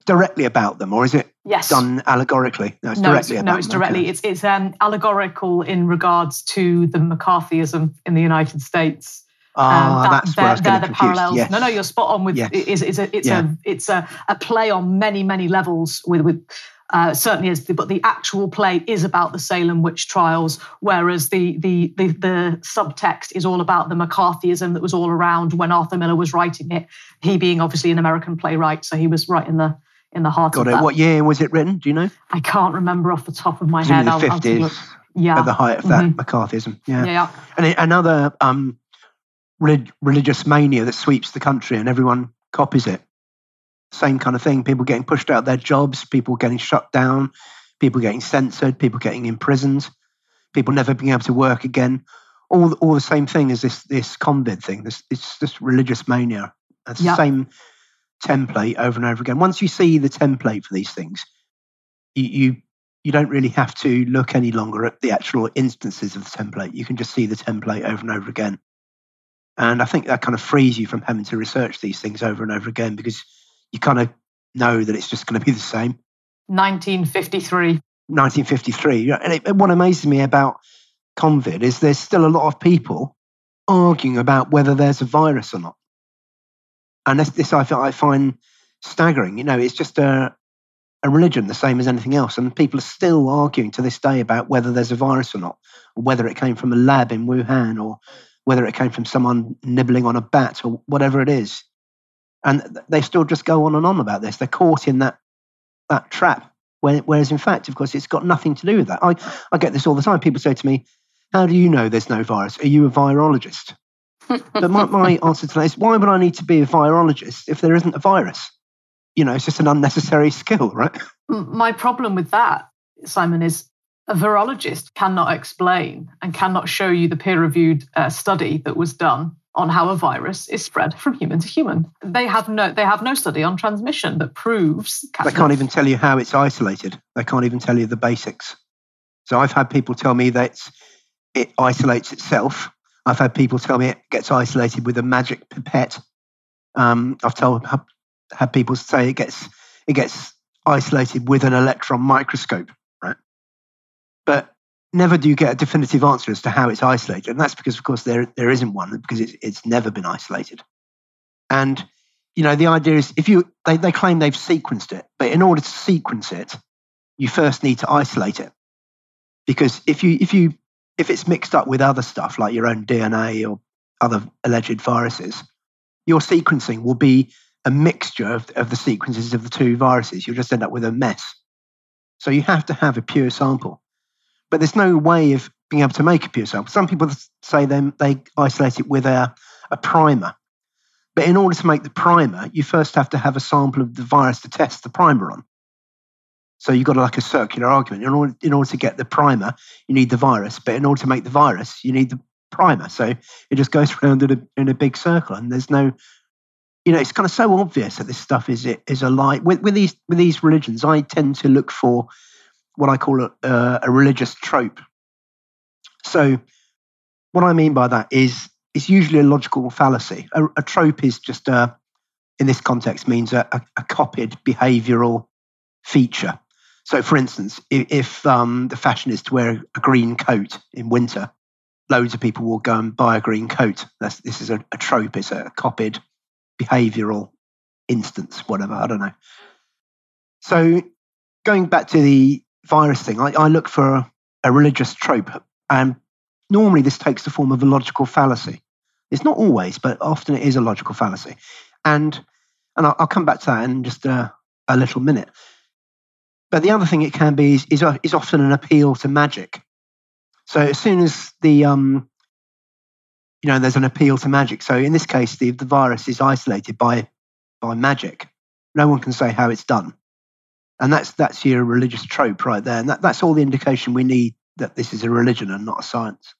directly about them, or is it yes. done allegorically? No, it's no, directly. It's, no, it's directly. Okay. It's it's um, allegorical in regards to the McCarthyism in the United States. Ah, um, that, that's where I was they're the parallels. Yes. No, no, you're spot on with. Yes. It is, it's a it's yeah. a it's a, a play on many many levels with with uh, certainly is, but the actual play is about the Salem witch trials, whereas the, the, the the subtext is all about the McCarthyism that was all around when Arthur Miller was writing it. He being obviously an American playwright, so he was right in the in the heart Got of it. that. What year was it written? Do you know? I can't remember off the top of my head. In the fifties. Yeah, at the height of that mm-hmm. McCarthyism. Yeah, yeah. And another um, religious mania that sweeps the country, and everyone copies it same kind of thing. People getting pushed out of their jobs, people getting shut down, people getting censored, people getting imprisoned, people never being able to work again. All, all the same thing as this this COVID thing. This it's just religious mania. It's yep. the same template over and over again. Once you see the template for these things, you, you you don't really have to look any longer at the actual instances of the template. You can just see the template over and over again. And I think that kind of frees you from having to research these things over and over again because you kind of know that it's just going to be the same. 1953. 1953. And it, what amazes me about COVID is there's still a lot of people arguing about whether there's a virus or not. And this, this I, I find staggering. You know, it's just a, a religion the same as anything else. And people are still arguing to this day about whether there's a virus or not, or whether it came from a lab in Wuhan, or whether it came from someone nibbling on a bat, or whatever it is and they still just go on and on about this. They're caught in that that trap. Whereas in fact, of course, it's got nothing to do with that. I, I get this all the time. People say to me, How do you know there's no virus? Are you a virologist? but my, my answer to that is why would I need to be a virologist if there isn't a virus? You know, it's just an unnecessary skill, right? My problem with that, Simon, is a virologist cannot explain and cannot show you the peer reviewed uh, study that was done on how a virus is spread from human to human. They have no they have no study on transmission that proves They can't even tell you how it's isolated. They can't even tell you the basics. So I've had people tell me that it isolates itself. I've had people tell me it gets isolated with a magic pipette. Um, I've told had people say it gets it gets isolated with an electron microscope, never do you get a definitive answer as to how it's isolated. And that's because, of course, there, there isn't one because it's, it's never been isolated. And, you know, the idea is if you, they, they claim they've sequenced it, but in order to sequence it, you first need to isolate it. Because if you, if you, if it's mixed up with other stuff like your own DNA or other alleged viruses, your sequencing will be a mixture of, of the sequences of the two viruses. You'll just end up with a mess. So you have to have a pure sample but there's no way of being able to make a pure sample. Some people say they, they isolate it with a, a primer. But in order to make the primer, you first have to have a sample of the virus to test the primer on. So you've got like a circular argument. In order, in order to get the primer, you need the virus. But in order to make the virus, you need the primer. So it just goes around in a, in a big circle. And there's no, you know, it's kind of so obvious that this stuff is is a lie. With, with these with these religions, I tend to look for what I call a, uh, a religious trope. So, what I mean by that is it's usually a logical fallacy. A, a trope is just a, in this context, means a, a, a copied behavioural feature. So, for instance, if, if um, the fashion is to wear a green coat in winter, loads of people will go and buy a green coat. That's, this is a, a trope. It's a copied behavioural instance, whatever. I don't know. So, going back to the virus thing, I, I look for a, a religious trope, and normally this takes the form of a logical fallacy. It's not always, but often it is a logical fallacy. And and I'll, I'll come back to that in just a, a, little minute. But the other thing it can be is, is, is often an appeal to magic. So as soon as the um, you know, there's an appeal to magic. So in this case, the, the virus is isolated by by magic. No one can say how it's done, and that's that's your religious trope right there. And that, that's all the indication we need that this is a religion and not a science.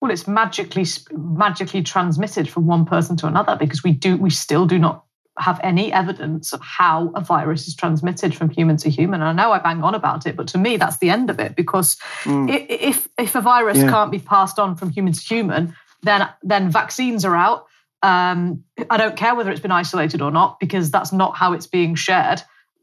Well, it's magically magically transmitted from one person to another because we do we still do not have any evidence of how a virus is transmitted from human to human. And I know I bang on about it, but to me, that's the end of it because mm. if if a virus yeah. can't be passed on from human to human, then then vaccines are out. Um, I don't care whether it's been isolated or not because that's not how it's being shared.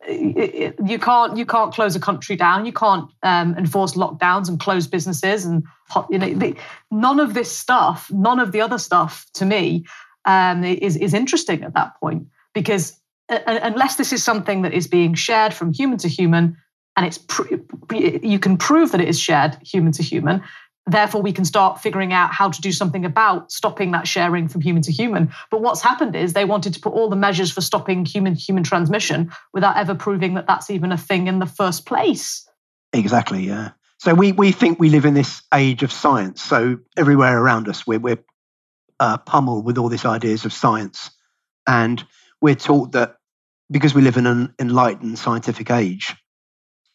You can't you can't close a country down. You can't um, enforce lockdowns and close businesses and you know the, none of this stuff, none of the other stuff to me um, is is interesting at that point because uh, unless this is something that is being shared from human to human and it's pr- you can prove that it is shared human to human therefore we can start figuring out how to do something about stopping that sharing from human to human. But what's happened is they wanted to put all the measures for stopping human human transmission without ever proving that that's even a thing in the first place. Exactly yeah. So we we think we live in this age of science. So everywhere around us we're, we're uh, pummeled with all these ideas of science. And we're taught that because we live in an enlightened scientific age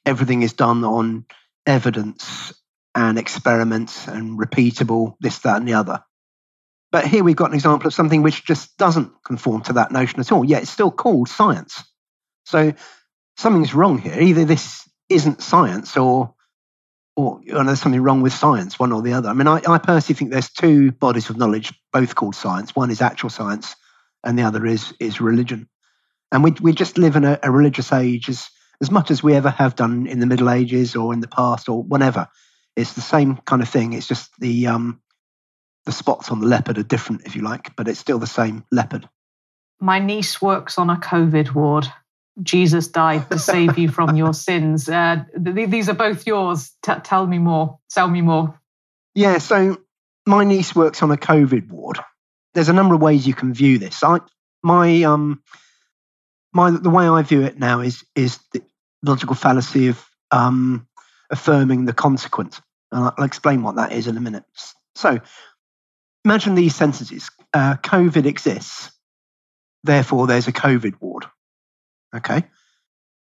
everything is done on evidence and experiments and repeatable, this, that, and the other. But here we've got an example of something which just doesn't conform to that notion at all, yet it's still called science. So something's wrong here. Either this isn't science or or you know, there's something wrong with science, one or the other. I mean, I, I personally think there's two bodies of knowledge, both called science. One is actual science, and the other is is religion. And we we just live in a, a religious age as as much as we ever have done in the Middle Ages or in the past or whenever. It's the same kind of thing. It's just the um, the spots on the leopard are different, if you like, but it's still the same leopard. My niece works on a COVID ward. Jesus died to save you from your sins. Uh, th- these are both yours. T- tell me more. Tell me more. Yeah, so my niece works on a COVID ward. There's a number of ways you can view this. I, my um, my the way I view it now is is the logical fallacy of um, affirming the consequence. And I'll explain what that is in a minute. So imagine these sentences uh, COVID exists, therefore there's a COVID ward. Okay.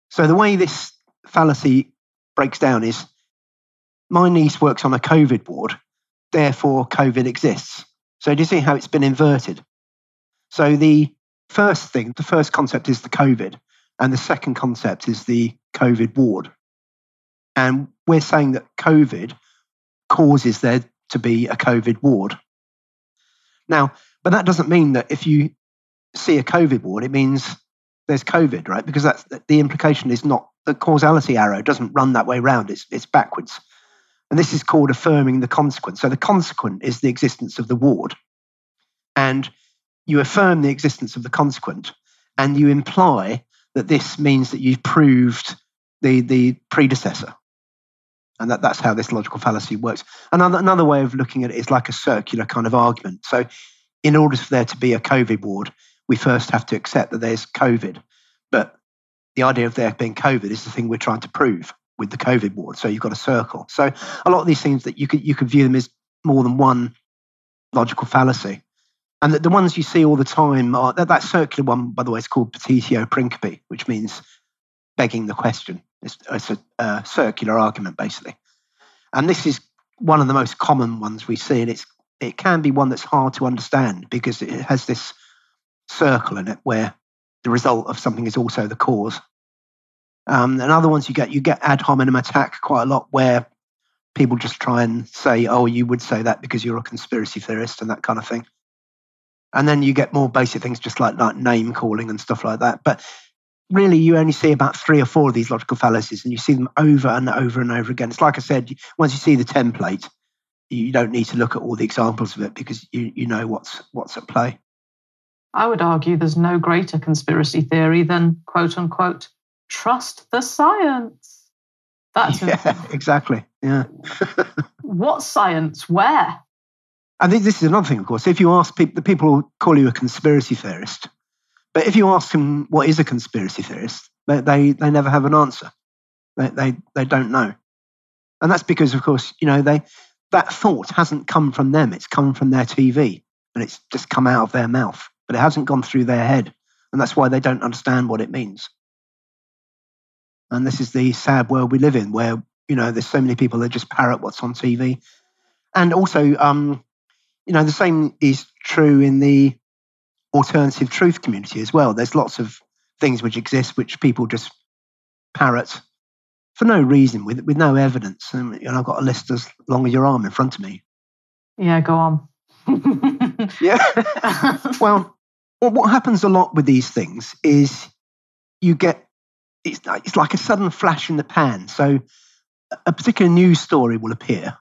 So the way this fallacy breaks down is my niece works on a COVID ward, therefore COVID exists. So do you see how it's been inverted? So the first thing, the first concept is the COVID, and the second concept is the COVID ward. And we're saying that COVID causes there to be a COVID ward. Now, but that doesn't mean that if you see a COVID ward, it means there's COVID, right? Because that's the implication is not the causality arrow doesn't run that way round, it's, it's backwards. And this is called affirming the consequent. So the consequent is the existence of the ward. And you affirm the existence of the consequent, and you imply that this means that you've proved the, the predecessor. And that, that's how this logical fallacy works. Another, another way of looking at it is like a circular kind of argument. So, in order for there to be a COVID ward, we first have to accept that there's COVID. But the idea of there being COVID is the thing we're trying to prove with the COVID ward. So you've got a circle. So a lot of these things that you could you could view them as more than one logical fallacy. And the, the ones you see all the time are that, that circular one, by the way, is called petitio principii, which means begging the question. It's, it's a, a circular argument, basically. And this is one of the most common ones we see, and it's it can be one that's hard to understand because it has this circle in it where the result of something is also the cause. Um, and other ones you get you get ad hominem attack quite a lot where people just try and say, "Oh, you would say that because you're a conspiracy theorist" and that kind of thing. And then you get more basic things just like like name calling and stuff like that. But really you only see about three or four of these logical fallacies and you see them over and over and over again. It's like I said, once you see the template, you don't need to look at all the examples of it because you, you know what's what's at play. I would argue there's no greater conspiracy theory than quote unquote trust the science. That's yeah, exactly. Yeah. what science? Where? I think this is another thing, of course. If you ask people, the people will call you a conspiracy theorist. But if you ask them what is a conspiracy theorist, they, they, they never have an answer. They, they, they don't know. And that's because, of course, you know, they, that thought hasn't come from them. It's come from their TV and it's just come out of their mouth, but it hasn't gone through their head. And that's why they don't understand what it means. And this is the sad world we live in where, you know, there's so many people that just parrot what's on TV. And also, um, you know, the same is true in the alternative truth community as well. There's lots of things which exist which people just parrot for no reason with with no evidence. And, and I've got a list as long as your arm in front of me. Yeah, go on. yeah. well, what happens a lot with these things is you get it's it's like a sudden flash in the pan. So a particular news story will appear,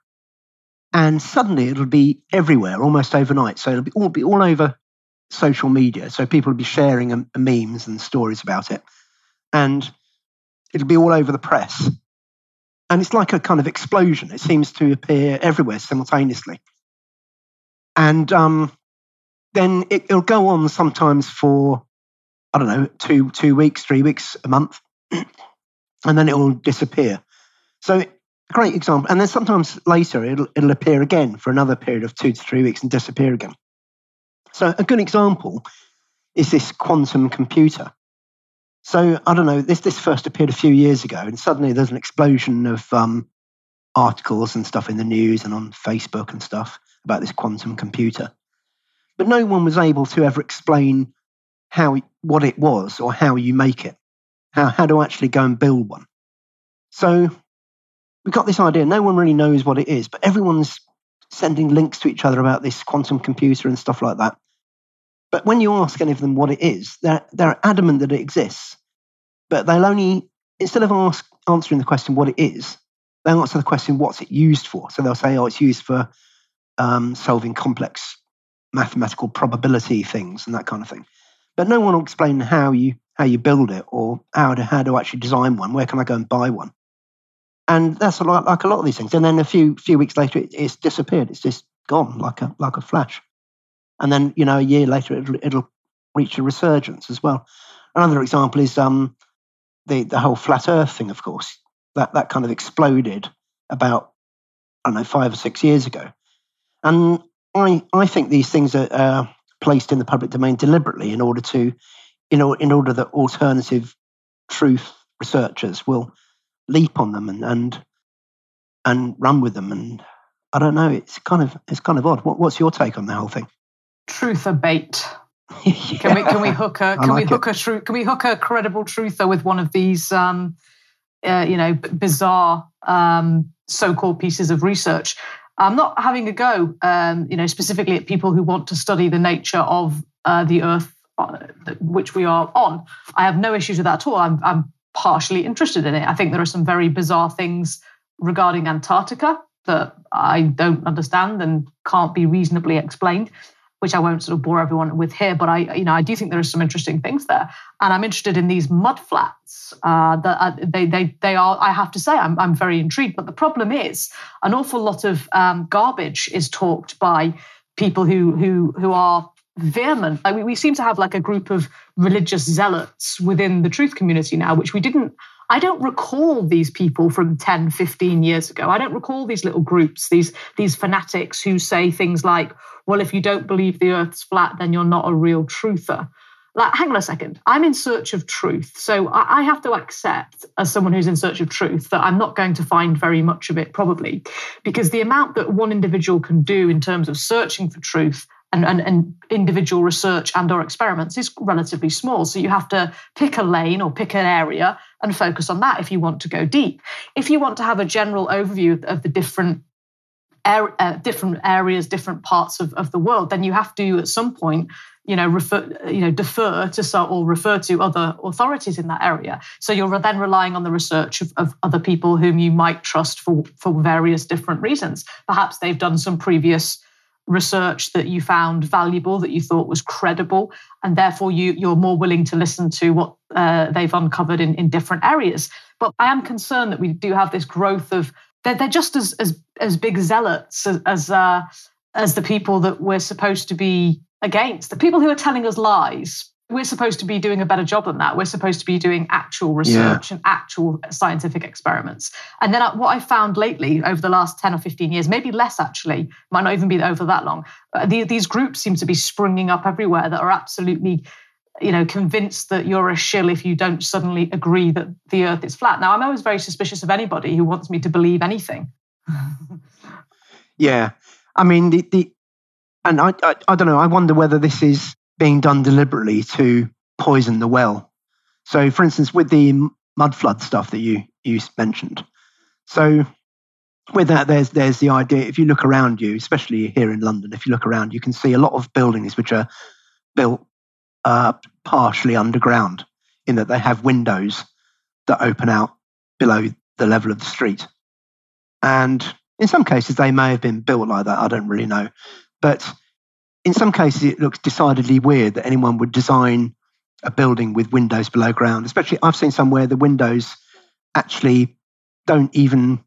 and suddenly it'll be everywhere almost overnight. So it'll be all be all over social media. So people will be sharing a memes and stories about it, and it'll be all over the press. And it's like a kind of explosion. It seems to appear everywhere simultaneously. And um, then it, it'll go on sometimes for, I don't know, two, two weeks, three weeks, a month, and then it will disappear. So, great example. And then sometimes later it'll, it'll appear again for another period of two to three weeks and disappear again. So, a good example is this quantum computer. So I don't know. This this first appeared a few years ago, and suddenly there's an explosion of um, articles and stuff in the news and on Facebook and stuff about this quantum computer. But no one was able to ever explain how what it was or how you make it, how how to actually go and build one. So we got this idea. No one really knows what it is, but everyone's sending links to each other about this quantum computer and stuff like that. But when you ask any of them what it is, they're, they're adamant that it exists. But they'll only, instead of ask, answering the question what it is, they'll answer the question what's it used for. So they'll say, oh, it's used for um, solving complex mathematical probability things and that kind of thing. But no one will explain how you how you build it or how to how to actually design one. Where can I go and buy one? And that's a lot, like a lot of these things. And then a few few weeks later, it, it's disappeared. It's just gone like a like a flash and then you know a year later it'll, it'll reach a resurgence as well. Another example is um, the the whole flat Earth thing. Of course, that that kind of exploded about I don't know five or six years ago, and I I think these things are uh, placed in the public domain deliberately in order to, you know, in order that alternative truth researchers will leap on them and and and run with them and I don't know. It's kind of it's kind of odd. What, what's your take on the whole thing? truther bait. yeah. Can we can we hook a can like we hook it. a truth can we hook a credible truther with one of these um, uh, you know bizarre um, so-called pieces of research? I'm not having a go, um, you know, specifically at people who want to study the nature of uh, the Earth, uh, which we are on. I have no issues with that at all. I'm, I'm partially interested in it. I think there are some very bizarre things regarding Antarctica that I don't understand and can't be reasonably explained which I won't sort of bore everyone with here, but I, you know, I do think there are some interesting things there, and I'm interested in these mud floods. Uh, that uh, they, they, they are. I have to say, I'm, I'm very intrigued. But the problem is, an awful lot of um, garbage is talked by people who who who are vehement. Like we, we seem to have like a group of religious zealots within the truth community now, which we didn't I don't recall these people from 10, 15 years ago. I don't recall these little groups, these, these fanatics who say things like, well, if you don't believe the earth's flat, then you're not a real truther. Like, hang on a second. I'm in search of truth. So I, I have to accept, as someone who's in search of truth, that I'm not going to find very much of it, probably, because the amount that one individual can do in terms of searching for truth and, and, and, individual research and or experiments is relatively small. So you have to pick a lane or pick an area and focus on that if you want to go deep. If you want to have a general overview of the different uh, different areas different parts of, of the world then you have to at some point you know refer you know defer to or refer to other authorities in that area. So you're then relying on the research of, of other people whom you might trust for for various different reasons. Perhaps they've done some previous research that you found valuable, that you thought was credible, and therefore you, you're more willing to listen to what uh, they've uncovered in, in different areas. But I am concerned that we do have this growth of they're, they're just as as as big zealots as as, uh, as the people that we're supposed to be against. The people who are telling us lies we're supposed to be doing a better job than that. We're supposed to be doing actual research yeah. and actual scientific experiments. And then what I found lately over the last 10 or 15 years, maybe less actually, might not even be over that long, uh, the, these groups seem to be springing up everywhere that are absolutely you know convinced that you're a shill if you don't suddenly agree that the earth is flat now i'm always very suspicious of anybody who wants me to believe anything yeah i mean the, the and I, I i don't know i wonder whether this is being done deliberately to poison the well. So, for instance, with the mud flood stuff that you you mentioned, so with that, there's there's the idea. If you look around you, especially here in London, if you look around, you can see a lot of buildings which are built uh, partially underground, in that they have windows that open out below the level of the street, and in some cases they may have been built like that. I don't really know, but in some cases, it looks decidedly weird that anyone would design a building with windows below ground. Especially, I've seen somewhere the windows actually don't even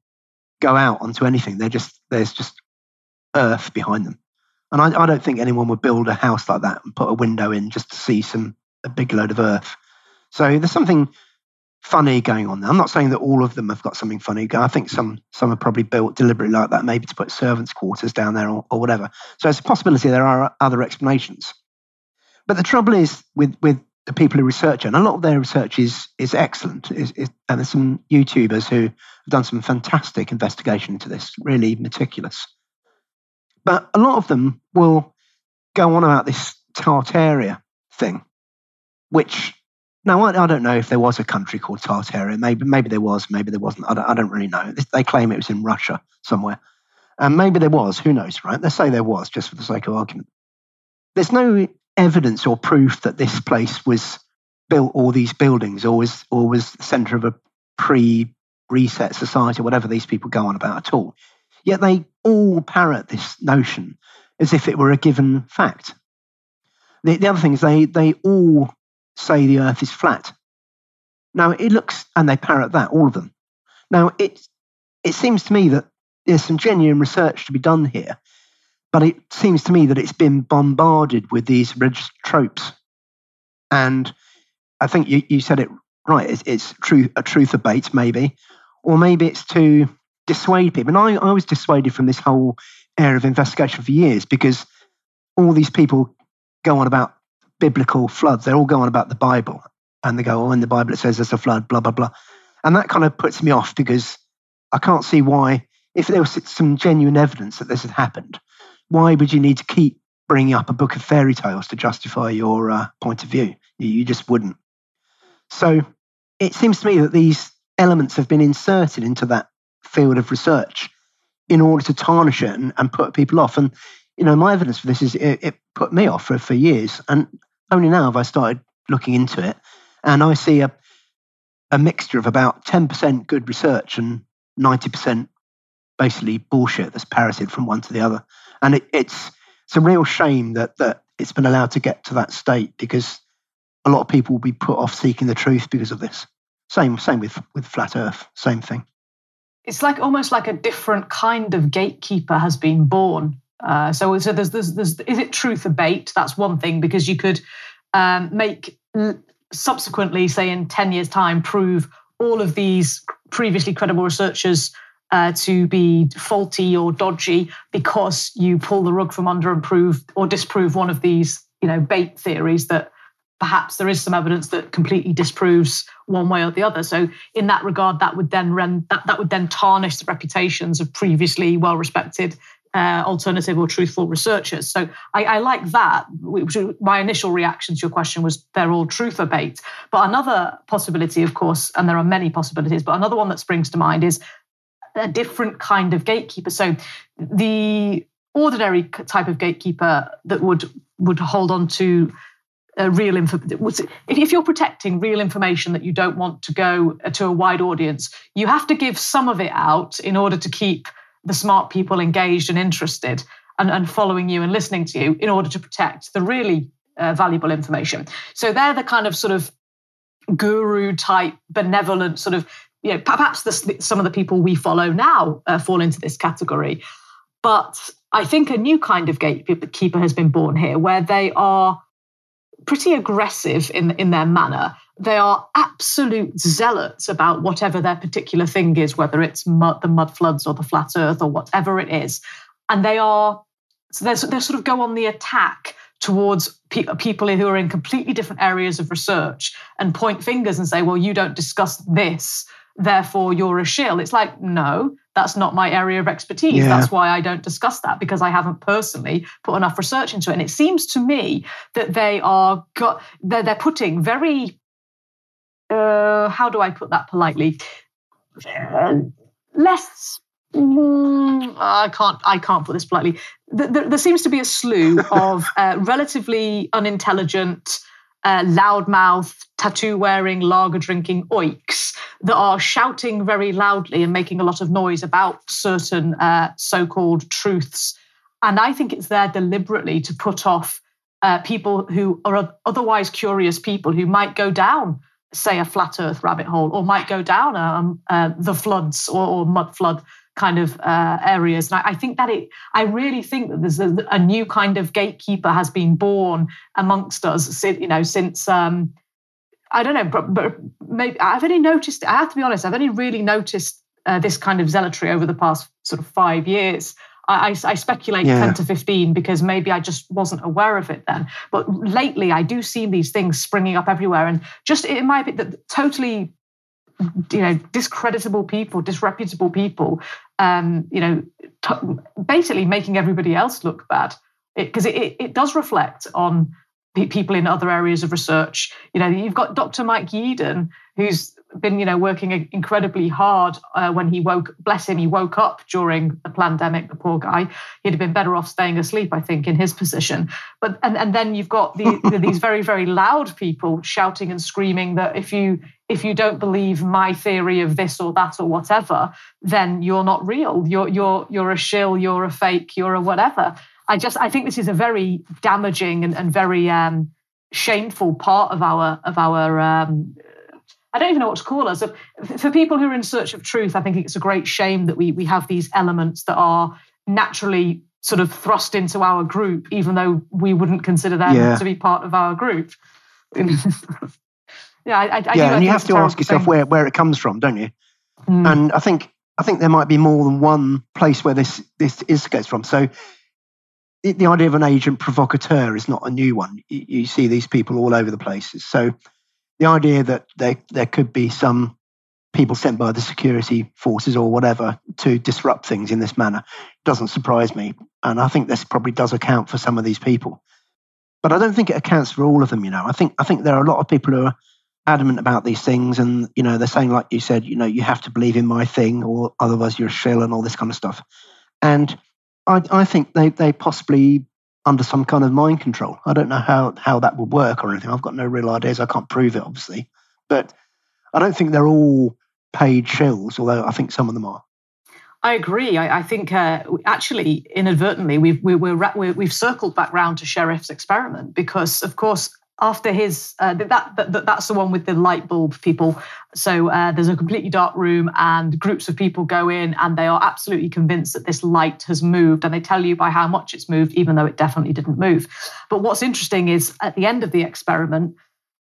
go out onto anything. They're just there's just earth behind them. And I, I, don't think anyone would build a house like that and put a window in just to see some a big load of earth. So there's something funny going on there. I'm not saying that all of them have got something funny. Going. I think some some are probably built deliberately like that, maybe to put servants' quarters down there or, or whatever. So it's a possibility there are other explanations. But the trouble is with with the people who research and a lot of their research is is excellent. Is, is, and there's some YouTubers who have done some fantastic investigation into this, really meticulous. But a lot of them will go on about this Tartaria thing, which now, I, I, don't know if there was a country called Tartaria. Maybe, maybe there was. Maybe there wasn't. I don't, I don't really know. They claim it was in Russia somewhere, and maybe there was. Who knows, right? Let's say there was, just for the sake of argument. There's no evidence or proof that this place was built, or these buildings, or was, or was the centre of a pre-reset society, whatever these people go on about at all. Yet they all parrot this notion as if it were a given fact. The, the other thing is they they all say the Earth is flat. Now it looks, and they parrot that, all of them. Now it it seems to me that there's some genuine research to be done here, but it seems to me that it's been bombarded with these registered tropes, and I think you, you said it right. It's, it's truth, a truth bait, maybe, or maybe it's to dissuade people. And I, I was dissuaded from this whole area of investigation for years because all these people go on about biblical floods. They're all going about the Bible and they go, oh, in the Bible it says there's a flood, blah, blah, blah. And that kind of puts me off because I can't see why, if there was some genuine evidence that this had happened, why would you need to keep bringing up a book of fairy tales to justify your uh, point of view? You, you just wouldn't. So it seems to me that these elements have been inserted into that field of research in order to tarnish it and, and put people off. And, you know, my evidence for this is it, it put me off for, for years. And only now have I started looking into it, and I see a a mixture of about ten percent good research and ninety percent basically bullshit that's parroted from one to the other. And it, it's it's a real shame that that it's been allowed to get to that state because a lot of people will be put off seeking the truth because of this. Same same with with flat Earth. Same thing. It's like almost like a different kind of gatekeeper has been born uh, so, so there's, there's, there's, is it truth or bait? That's one thing because you could um, make subsequently, say in 10 years' time, prove all of these previously credible researchers uh, to be faulty or dodgy because you pull the rug from under and prove or disprove one of these, you know, bait theories that perhaps there is some evidence that completely disproves one way or the other. So in that regard, that would then rend, that, that would then tarnish the reputations of previously well-respected uh, alternative or truthful researchers. So I, I, like that. My initial reaction to your question was they're all truth or bait. But another possibility, of course, and there are many possibilities, but another one that springs to mind is a different kind of gatekeeper. So the ordinary type of gatekeeper that would would hold on to uh, real info. If you're protecting real information that you don't want to go to a wide audience, you have to give some of it out in order to keep the smart people engaged and interested. and, and following you and listening to you in order to protect the really uh, valuable information. So they're the kind of sort of guru type, benevolent sort of, you know, perhaps the, some of the people we follow now uh, fall into this category. But I think a new kind of gatekeeper has been born here where they are pretty aggressive in, in their manner. They are absolute zealots about whatever their particular thing is, whether it's mud, the mud floods or the flat earth or whatever it is. And they are, so they sort of go on the attack towards pe- people who are in completely different areas of research and point fingers and say, well, you don't discuss this, therefore you're a shill. It's like, no, that's not my area of expertise. Yeah. That's why I don't discuss that because I haven't personally put enough research into it. And it seems to me that they are got they're, they're putting very uh, how do I put that politely? Uh, less Mm, I can't. I can't put this politely. There, there seems to be a slew of uh, relatively unintelligent, uh, loudmouth, tattoo-wearing, lager-drinking oiks that are shouting very loudly and making a lot of noise about certain uh, so-called truths. And I think it's there deliberately to put off uh, people who are otherwise curious people who might go down say a flat earth rabbit hole or might go down um, uh, the floods or, or mud flood kind of uh, areas. And I, I, think that it, I really think that there's a, a, new kind of gatekeeper has been born amongst us, you know, since, um, I don't know, but, but maybe I've only noticed, I have to be honest, I've only really noticed uh, this kind of zealotry over the past sort of five years. I, I, I speculate yeah. 10 to 15 because maybe I just wasn't aware of it then. But lately, I do see these things springing up everywhere. And just it might be that totally you know discreditable people disreputable people um you know t- basically making everybody else look bad because it, it, it, does reflect on people in other areas of research you know you've got dr mike yeadon who's been, you know, working incredibly hard uh, when he woke. Bless him, he woke up during the pandemic. The poor guy. He'd have been better off staying asleep, I think, in his position. But and and then you've got the, these very very loud people shouting and screaming that if you if you don't believe my theory of this or that or whatever, then you're not real. You're you're you're a shill. You're a fake. You're a whatever. I just I think this is a very damaging and, and very um, shameful part of our of our um, I don't even know what to call us. For people who are in search of truth, I think it's a great shame that we we have these elements that are naturally sort of thrust into our group, even though we wouldn't consider them yeah. to be part of our group. yeah, I, I, yeah, and you have to ask yourself thing. where where it comes from, don't you? Mm. And I think I think there might be more than one place where this this is gets from. So the, the idea of an agent provocateur is not a new one. You, you see these people all over the places. So the idea that there, there could be some people sent by the security forces or whatever to disrupt things in this manner doesn't surprise me. And I think this probably does account for some of these people. But I don't think it accounts for all of them, you know. I think I think there are a lot of people who are adamant about these things and you know they're saying like you said you know you have to believe in my thing or otherwise you're a shill and all this kind of stuff and i, I think they, they possibly under some kind of mind control. I don't know how, how that would work or anything. I've got no real ideas. I can't prove it, obviously. But I don't think they're all paid shills, although I think some of them are. I agree. I, I think uh, actually, inadvertently, we've we, we're, we've circled back round to Sherif's experiment because, of course, after his uh, that, that, that's the one with the light bulb people. So uh, there's a completely dark room and groups of people go in and they are absolutely convinced that this light has moved. And they tell you by how much it's moved even though it definitely didn't move. But what's interesting is at the end of the experiment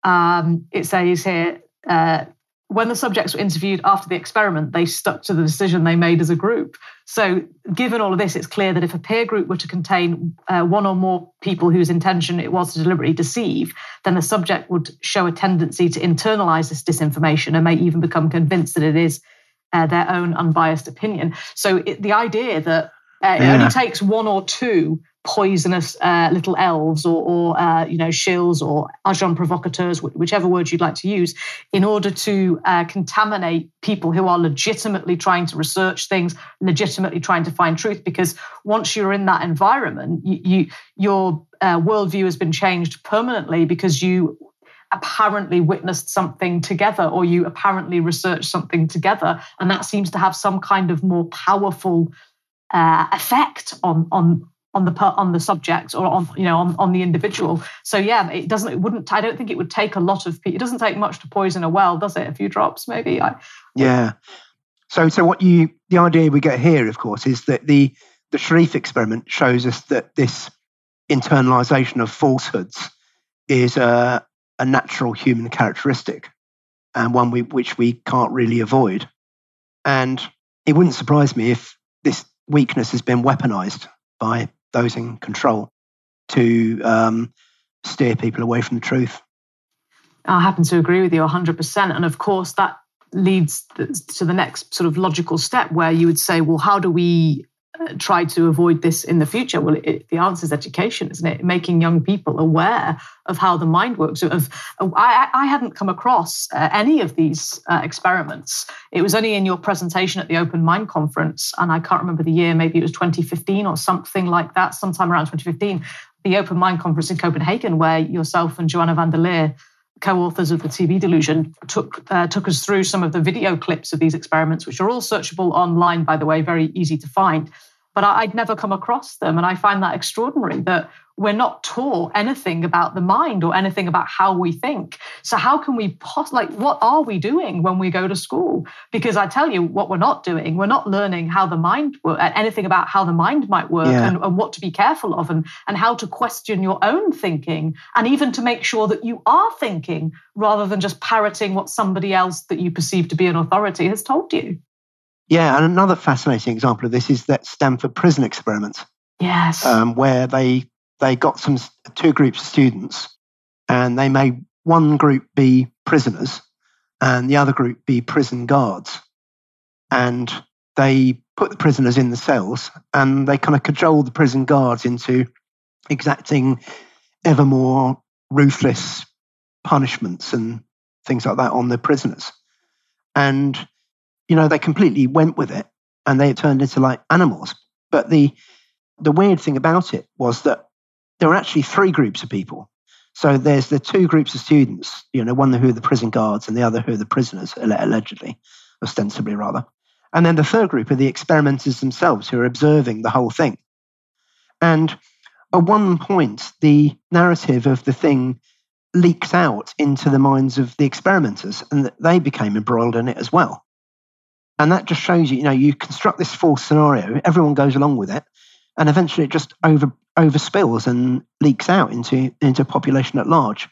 um, it says here uh, when the subjects were interviewed after the experiment, they stuck to the decision they made as a group. So, given all of this, it's clear that if a peer group were to contain uh, one or more people whose intention it was to deliberately deceive, then the subject would show a tendency to internalize this disinformation and may even become convinced that it is uh, their own unbiased opinion. So, it, the idea that uh, yeah. it only takes one or two poisonous uh, little elves or, or uh, you know shills or agents provocateurs, whichever word you'd like to use, in order to uh, contaminate people who are legitimately trying to research things, legitimately trying to find truth. Because once you're in that environment, you, you your uh, worldview has been changed permanently because you apparently witnessed something together or you apparently researched something together and that seems to have some kind of more powerful uh, effect on on on the on the subject or on you know on, on the individual. So yeah it doesn't it wouldn't i don't think it would take a lot of it doesn't take much to poison a well does it? A few drops maybe? I, yeah. So so what you the idea we get here of course is that the the Sherif experiment shows us that this internalization of falsehoods is a, a natural human characteristic and one we, which we can't really avoid. And it wouldn't surprise me if this weakness has been weaponized by those in control to um, steer people away from the truth. I happen to agree with you 100%. And of course, that leads to the next sort of logical step where you would say, well, how do we try to avoid this in the future? Well, it, the answer is education, isn't it? Making young people aware of how the mind works. Of, I, I hadn't come across uh, any of these uh, experiments. It was only in your presentation at the Open Mind Conference, and I can't remember the year. Maybe it was 2015 or something like that. Sometime around 2015, the Open Mind Conference in Copenhagen, where yourself and Joanna van der Leer co-authors of the TV Delusion, took uh, took us through some of the video clips of these experiments, which are all searchable online, by the way, very easy to find but I'd never come across them. And I find that extraordinary that we're not taught anything about the mind or anything about how we think. So how can we pos- like what are we doing when we go to school? Because I tell you what we're not doing. We're not learning how the mind work, uh, anything about how the mind might work yeah. and, and what to be careful of and, and how to question your own thinking and even to make sure that you are thinking rather than just parroting what somebody else that you perceive to be an authority has told you. Yeah, and another fascinating example of this is that Stanford prison experiment. Yes. Um, where they they got some two groups of students, and they made one group be prisoners, and the other group be prison guards, and they put the prisoners in the cells, and they kind of cajoled the prison guards into exacting ever more ruthless punishments and things like that on the prisoners. And you know, they completely went with it and they turned into like animals. But the the weird thing about it was that there were actually three groups of people. So there's the two groups of students, you know, one who are the prison guards and the other who are the prisoners, allegedly, ostensibly rather. And then the third group are the experimenters themselves who are observing the whole thing. And at one point, the narrative of the thing leaks out into the minds of the experimenters, and they became embroiled in it as well. And that just shows you, you know, you construct this false scenario, everyone goes along with it, and eventually it just over overspills and leaks out into into population at large.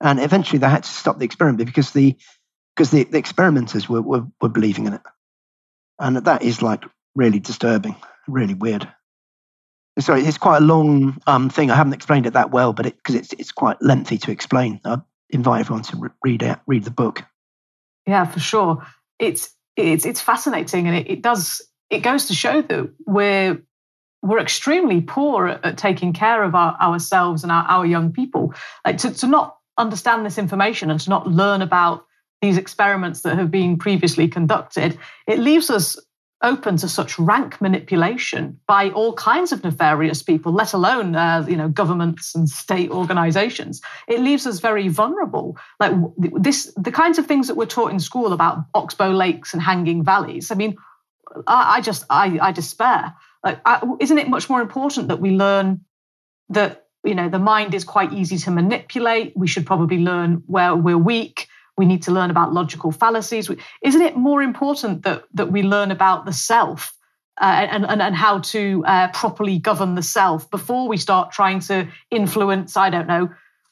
And eventually they had to stop the experiment because the because the, the experimenters were, were, were believing in it. And that is like really disturbing, really weird. So it's quite a long um, thing. I haven't explained it that well, but because it, it's it's quite lengthy to explain. I invite everyone to re- read it, read the book. Yeah, for sure. It's it's it's fascinating, and it, it does it goes to show that we're we're extremely poor at, at taking care of our, ourselves and our, our young people. Like to, to not understand this information and to not learn about these experiments that have been previously conducted, it leaves us open to such rank manipulation by all kinds of nefarious people, let alone uh, you know governments and state organizations. It leaves us very vulnerable. Like this, the kinds of things that we're taught in school about oxbow lakes and hanging valleys. I mean, I, I just I, I despair. Like, I, isn't it much more important that we learn that you know the mind is quite easy to manipulate? We should probably learn where we're weak we need to learn about logical fallacies. Isn't it more important that, that we learn about the self uh, and, and, and how to uh, properly govern the self before we start trying to influence, I don't know,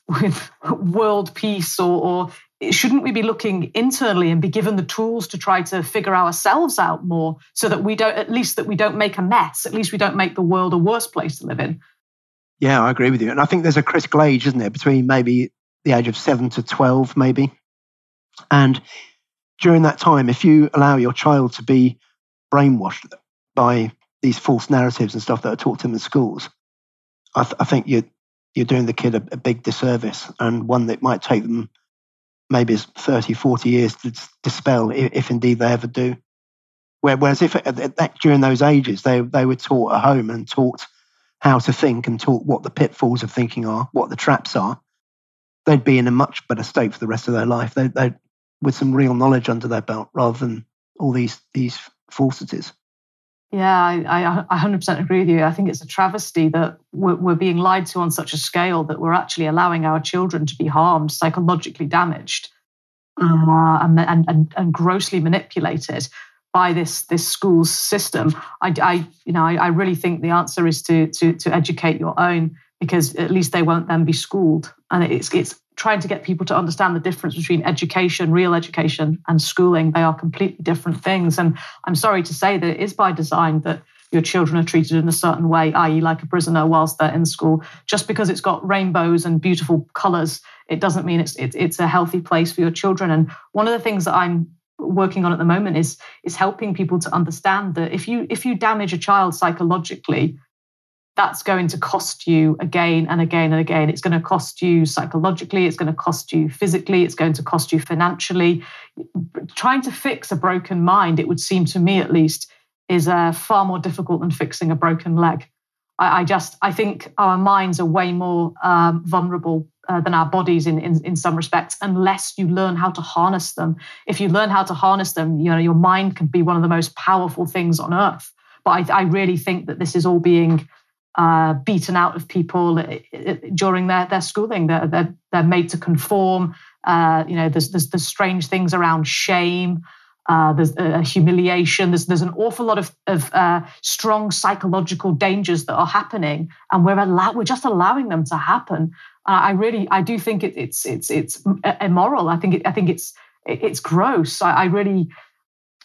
with world peace or, or shouldn't we be looking internally and be given the tools to try to figure ourselves out more so that we don't at least that we don't make a mess at least we don't make the world a worse place to live in? Yeah i agree with you. And i think there's a critical age isn't there between maybe the age of 7 to 12 maybe and during that time, if you allow your child to be brainwashed by these false narratives and stuff that are taught to them in schools, I, th- I think you're, you're doing the kid a, a, big disservice and one that might take them maybe 30, 40 years to dispel, if, if indeed they ever do. Whereas if during those ages they, they were taught at home and taught how to think and taught what the pitfalls of thinking are, what the traps are, they'd be in a much better state for the rest of their life. They, they, with some real knowledge under their belt rather than all these these falsities. Yeah, I, I 100% agree with you. I think it's a travesty that we're, we're, being lied to on such a scale that we're actually allowing our children to be harmed, psychologically damaged, uh, and, and, and, grossly manipulated by this this school system. I, I you know, I, I, really think the answer is to to to educate your own because at least they won't then be schooled, and it's it's trying to get people to understand the difference between education, real education, and schooling. They are completely different things. And I'm sorry to say that it is by design that your children are treated in a certain way, i.e., like a prisoner whilst they're in school. Just because it's got rainbows and beautiful colours, it doesn't mean it's, it's it's a healthy place for your children. And one of the things that I'm working on at the moment is is helping people to understand that if you if you damage a child psychologically that's going to cost you again and again and again. It's going to cost you psychologically, it's going to cost you physically, it's going to cost you financially. Trying to fix a broken mind, it would seem to me at least, is uh, far more difficult than fixing a broken leg. I, I, just, I think our minds are way more um, vulnerable uh, than our bodies in, in, in some respects, unless you learn how to harness them. If you learn how to harness them, you know, your mind can be one of the most powerful things on earth. But I, I really think that this is all being uh, beaten out of people uh, uh, during their, their schooling. They're, they're, they're made to conform. Uh, you know, there's, there's, there's strange things around shame. Uh, there's uh, humiliation. There's, there's an awful lot of, of strong psychological dangers that are happening, and we're allow- we're just allowing them to happen. I really, I do think it, it's it's it's immoral. I think it, I think it's it's gross. I, I really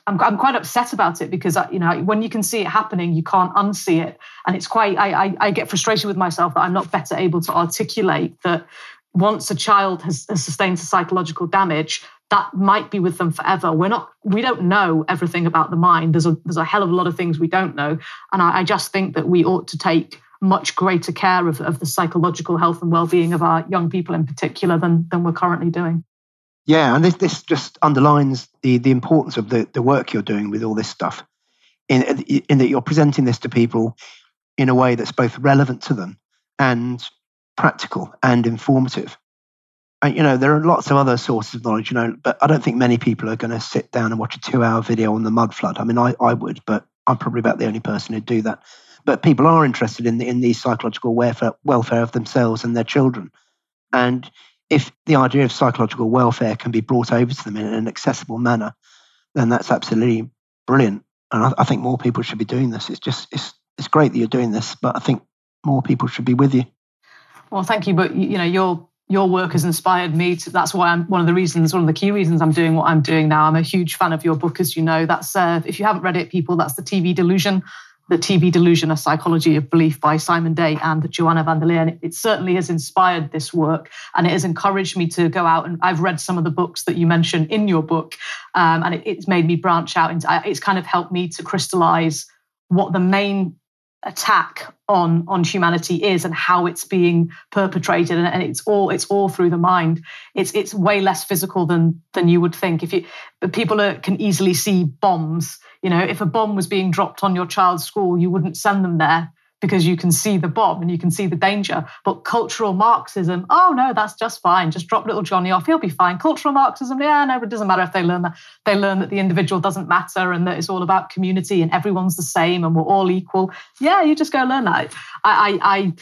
I'm, I'm quite upset about it because you know when you can see it happening, you can't unsee it, and it's quite. I, I, I get frustrated with myself that I'm not better able to articulate that once a child has, has sustained psychological damage, that might be with them forever. We're not. We don't know everything about the mind. There's a there's a hell of a lot of things we don't know, and I, I just think that we ought to take much greater care of, of the psychological health and well-being of our young people in particular than than we're currently doing. Yeah, and this this just underlines the the importance of the the work you're doing with all this stuff, in in that you're presenting this to people in a way that's both relevant to them and practical and informative. And, you know, there are lots of other sources of knowledge, you know, but I don't think many people are going to sit down and watch a two-hour video on the mud flood. I mean, I, I would, but I'm probably about the only person who'd do that. But people are interested in the, in the psychological welfare welfare of themselves and their children, and if the idea of psychological welfare can be brought over to them in an accessible manner, then that's absolutely brilliant. And I, I, think more people should be doing this. It's just it's it's great that you're doing this, but I think more people should be with you. Well, thank you. But you know, your your work has inspired me. To, that's why I'm one of the reasons, one of the key reasons I'm doing what I'm doing now. I'm a huge fan of your book, as you know. That's uh, if you haven't read it, people, that's the TV delusion the TV Delusion, A Psychology of Belief by Simon Day and Joanna van der Leer. It certainly has inspired this work and it has encouraged me to go out and I've read some of the books that you mentioned in your book um, and it, it's made me branch out into, it's kind of helped me to crystallize what the main attack on on humanity is and how it's being perpetrated. And, and, it's all it's all through the mind. It's it's way less physical than than you would think. If you but people are, can easily see bombs. You know if a bomb was being dropped on your child's school you wouldn't send them there because you can see the bomb and you can see the danger. But cultural Marxism, oh no, that's just fine. Just drop little Johnny off, he'll be fine. Cultural Marxism, yeah, no, it doesn't matter if they learn that. They learn that the individual doesn't matter and that it's all about community and everyone's the same and we're all equal. Yeah, you just go learn that. I, I, I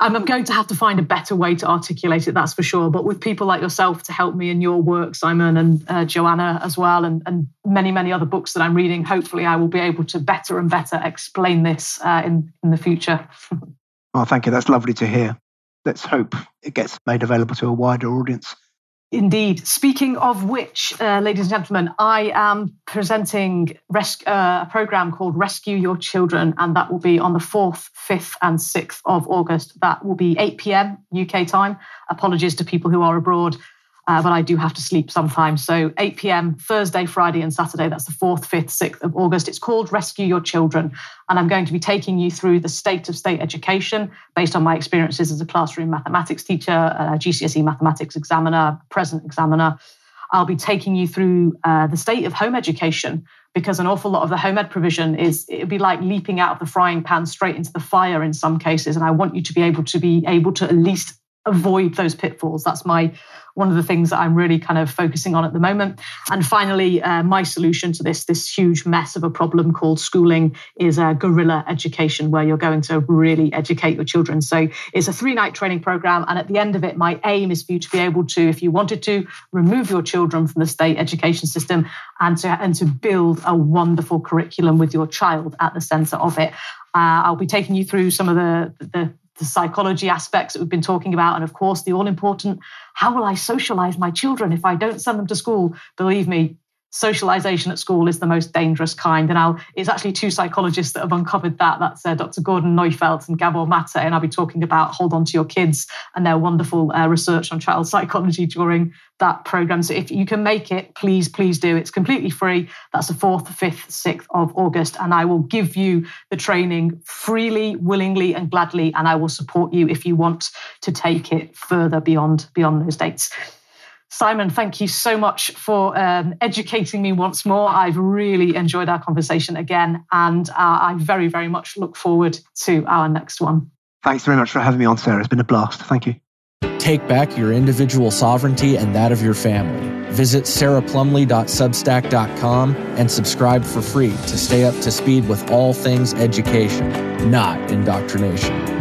I'm going to have to find a better way to articulate it, that's for sure. But with people like yourself to help me in your work, Simon and uh, Joanna as well, and, and many, many other books that I'm reading, hopefully I will be able to better and better explain this uh, in, in the future. oh, thank you. That's lovely to hear. Let's hope it gets made available to a wider audience. Indeed. Speaking of which, uh, ladies and gentlemen, I am presenting res- uh, a program called Rescue Your Children, and that will be on the 4th, 5th, and 6th of August. That will be 8 p.m. UK time. Apologies to people who are abroad uh, but I do have to sleep sometimes. So 8 p.m. Thursday, Friday, and Saturday. That's the 4th, 5th, 6th of August. It's called Rescue Your Children. And I'm going to be taking you through the state of state education based on my experiences as a classroom mathematics teacher, a GCSE mathematics examiner, present examiner. I'll be taking you through uh, the state of home education because an awful lot of the home ed provision is it'd be like leaping out of the frying pan straight into the fire in some cases and i want you to be able to be able to at least avoid those pitfalls. That's my one of the things that I'm really kind of focusing on at the moment. And finally, uh, my solution to this this huge mess of a problem called schooling is a guerrilla education, where you're going to really educate your children. So it's a three night training program, and at the end of it, my aim is for you to be able to, if you wanted to, remove your children from the state education system and to and to build a wonderful curriculum with your child at the centre of it. Uh, I'll be taking you through some of the, the the psychology aspects that we've been talking about, and of course, the all important how will I socialize my children if I don't send them to school? Believe me, socialization at school is the most dangerous kind. And I'll, it's actually two psychologists that have uncovered that. That's uh, Dr. Gordon Neufeld and Gabor Mate. And I'll be talking about Hold On to Your Kids and their wonderful uh, research on child psychology during that program. So if you can make it, please, please do. It's completely free. That's the 4th, 5th, 6th of August. And I will give you the training freely, willingly, and gladly. And I will support you if you want to take it further beyond, beyond those dates. Simon, thank you so much for um, educating me once more. I've really enjoyed our conversation again, and uh, I very, very much look forward to our next one. Thanks very much for having me on, Sarah. It's been a blast. Thank you. Take back your individual sovereignty and that of your family. Visit sarahplumley.substack.com and subscribe for free to stay up to speed with all things education, not indoctrination.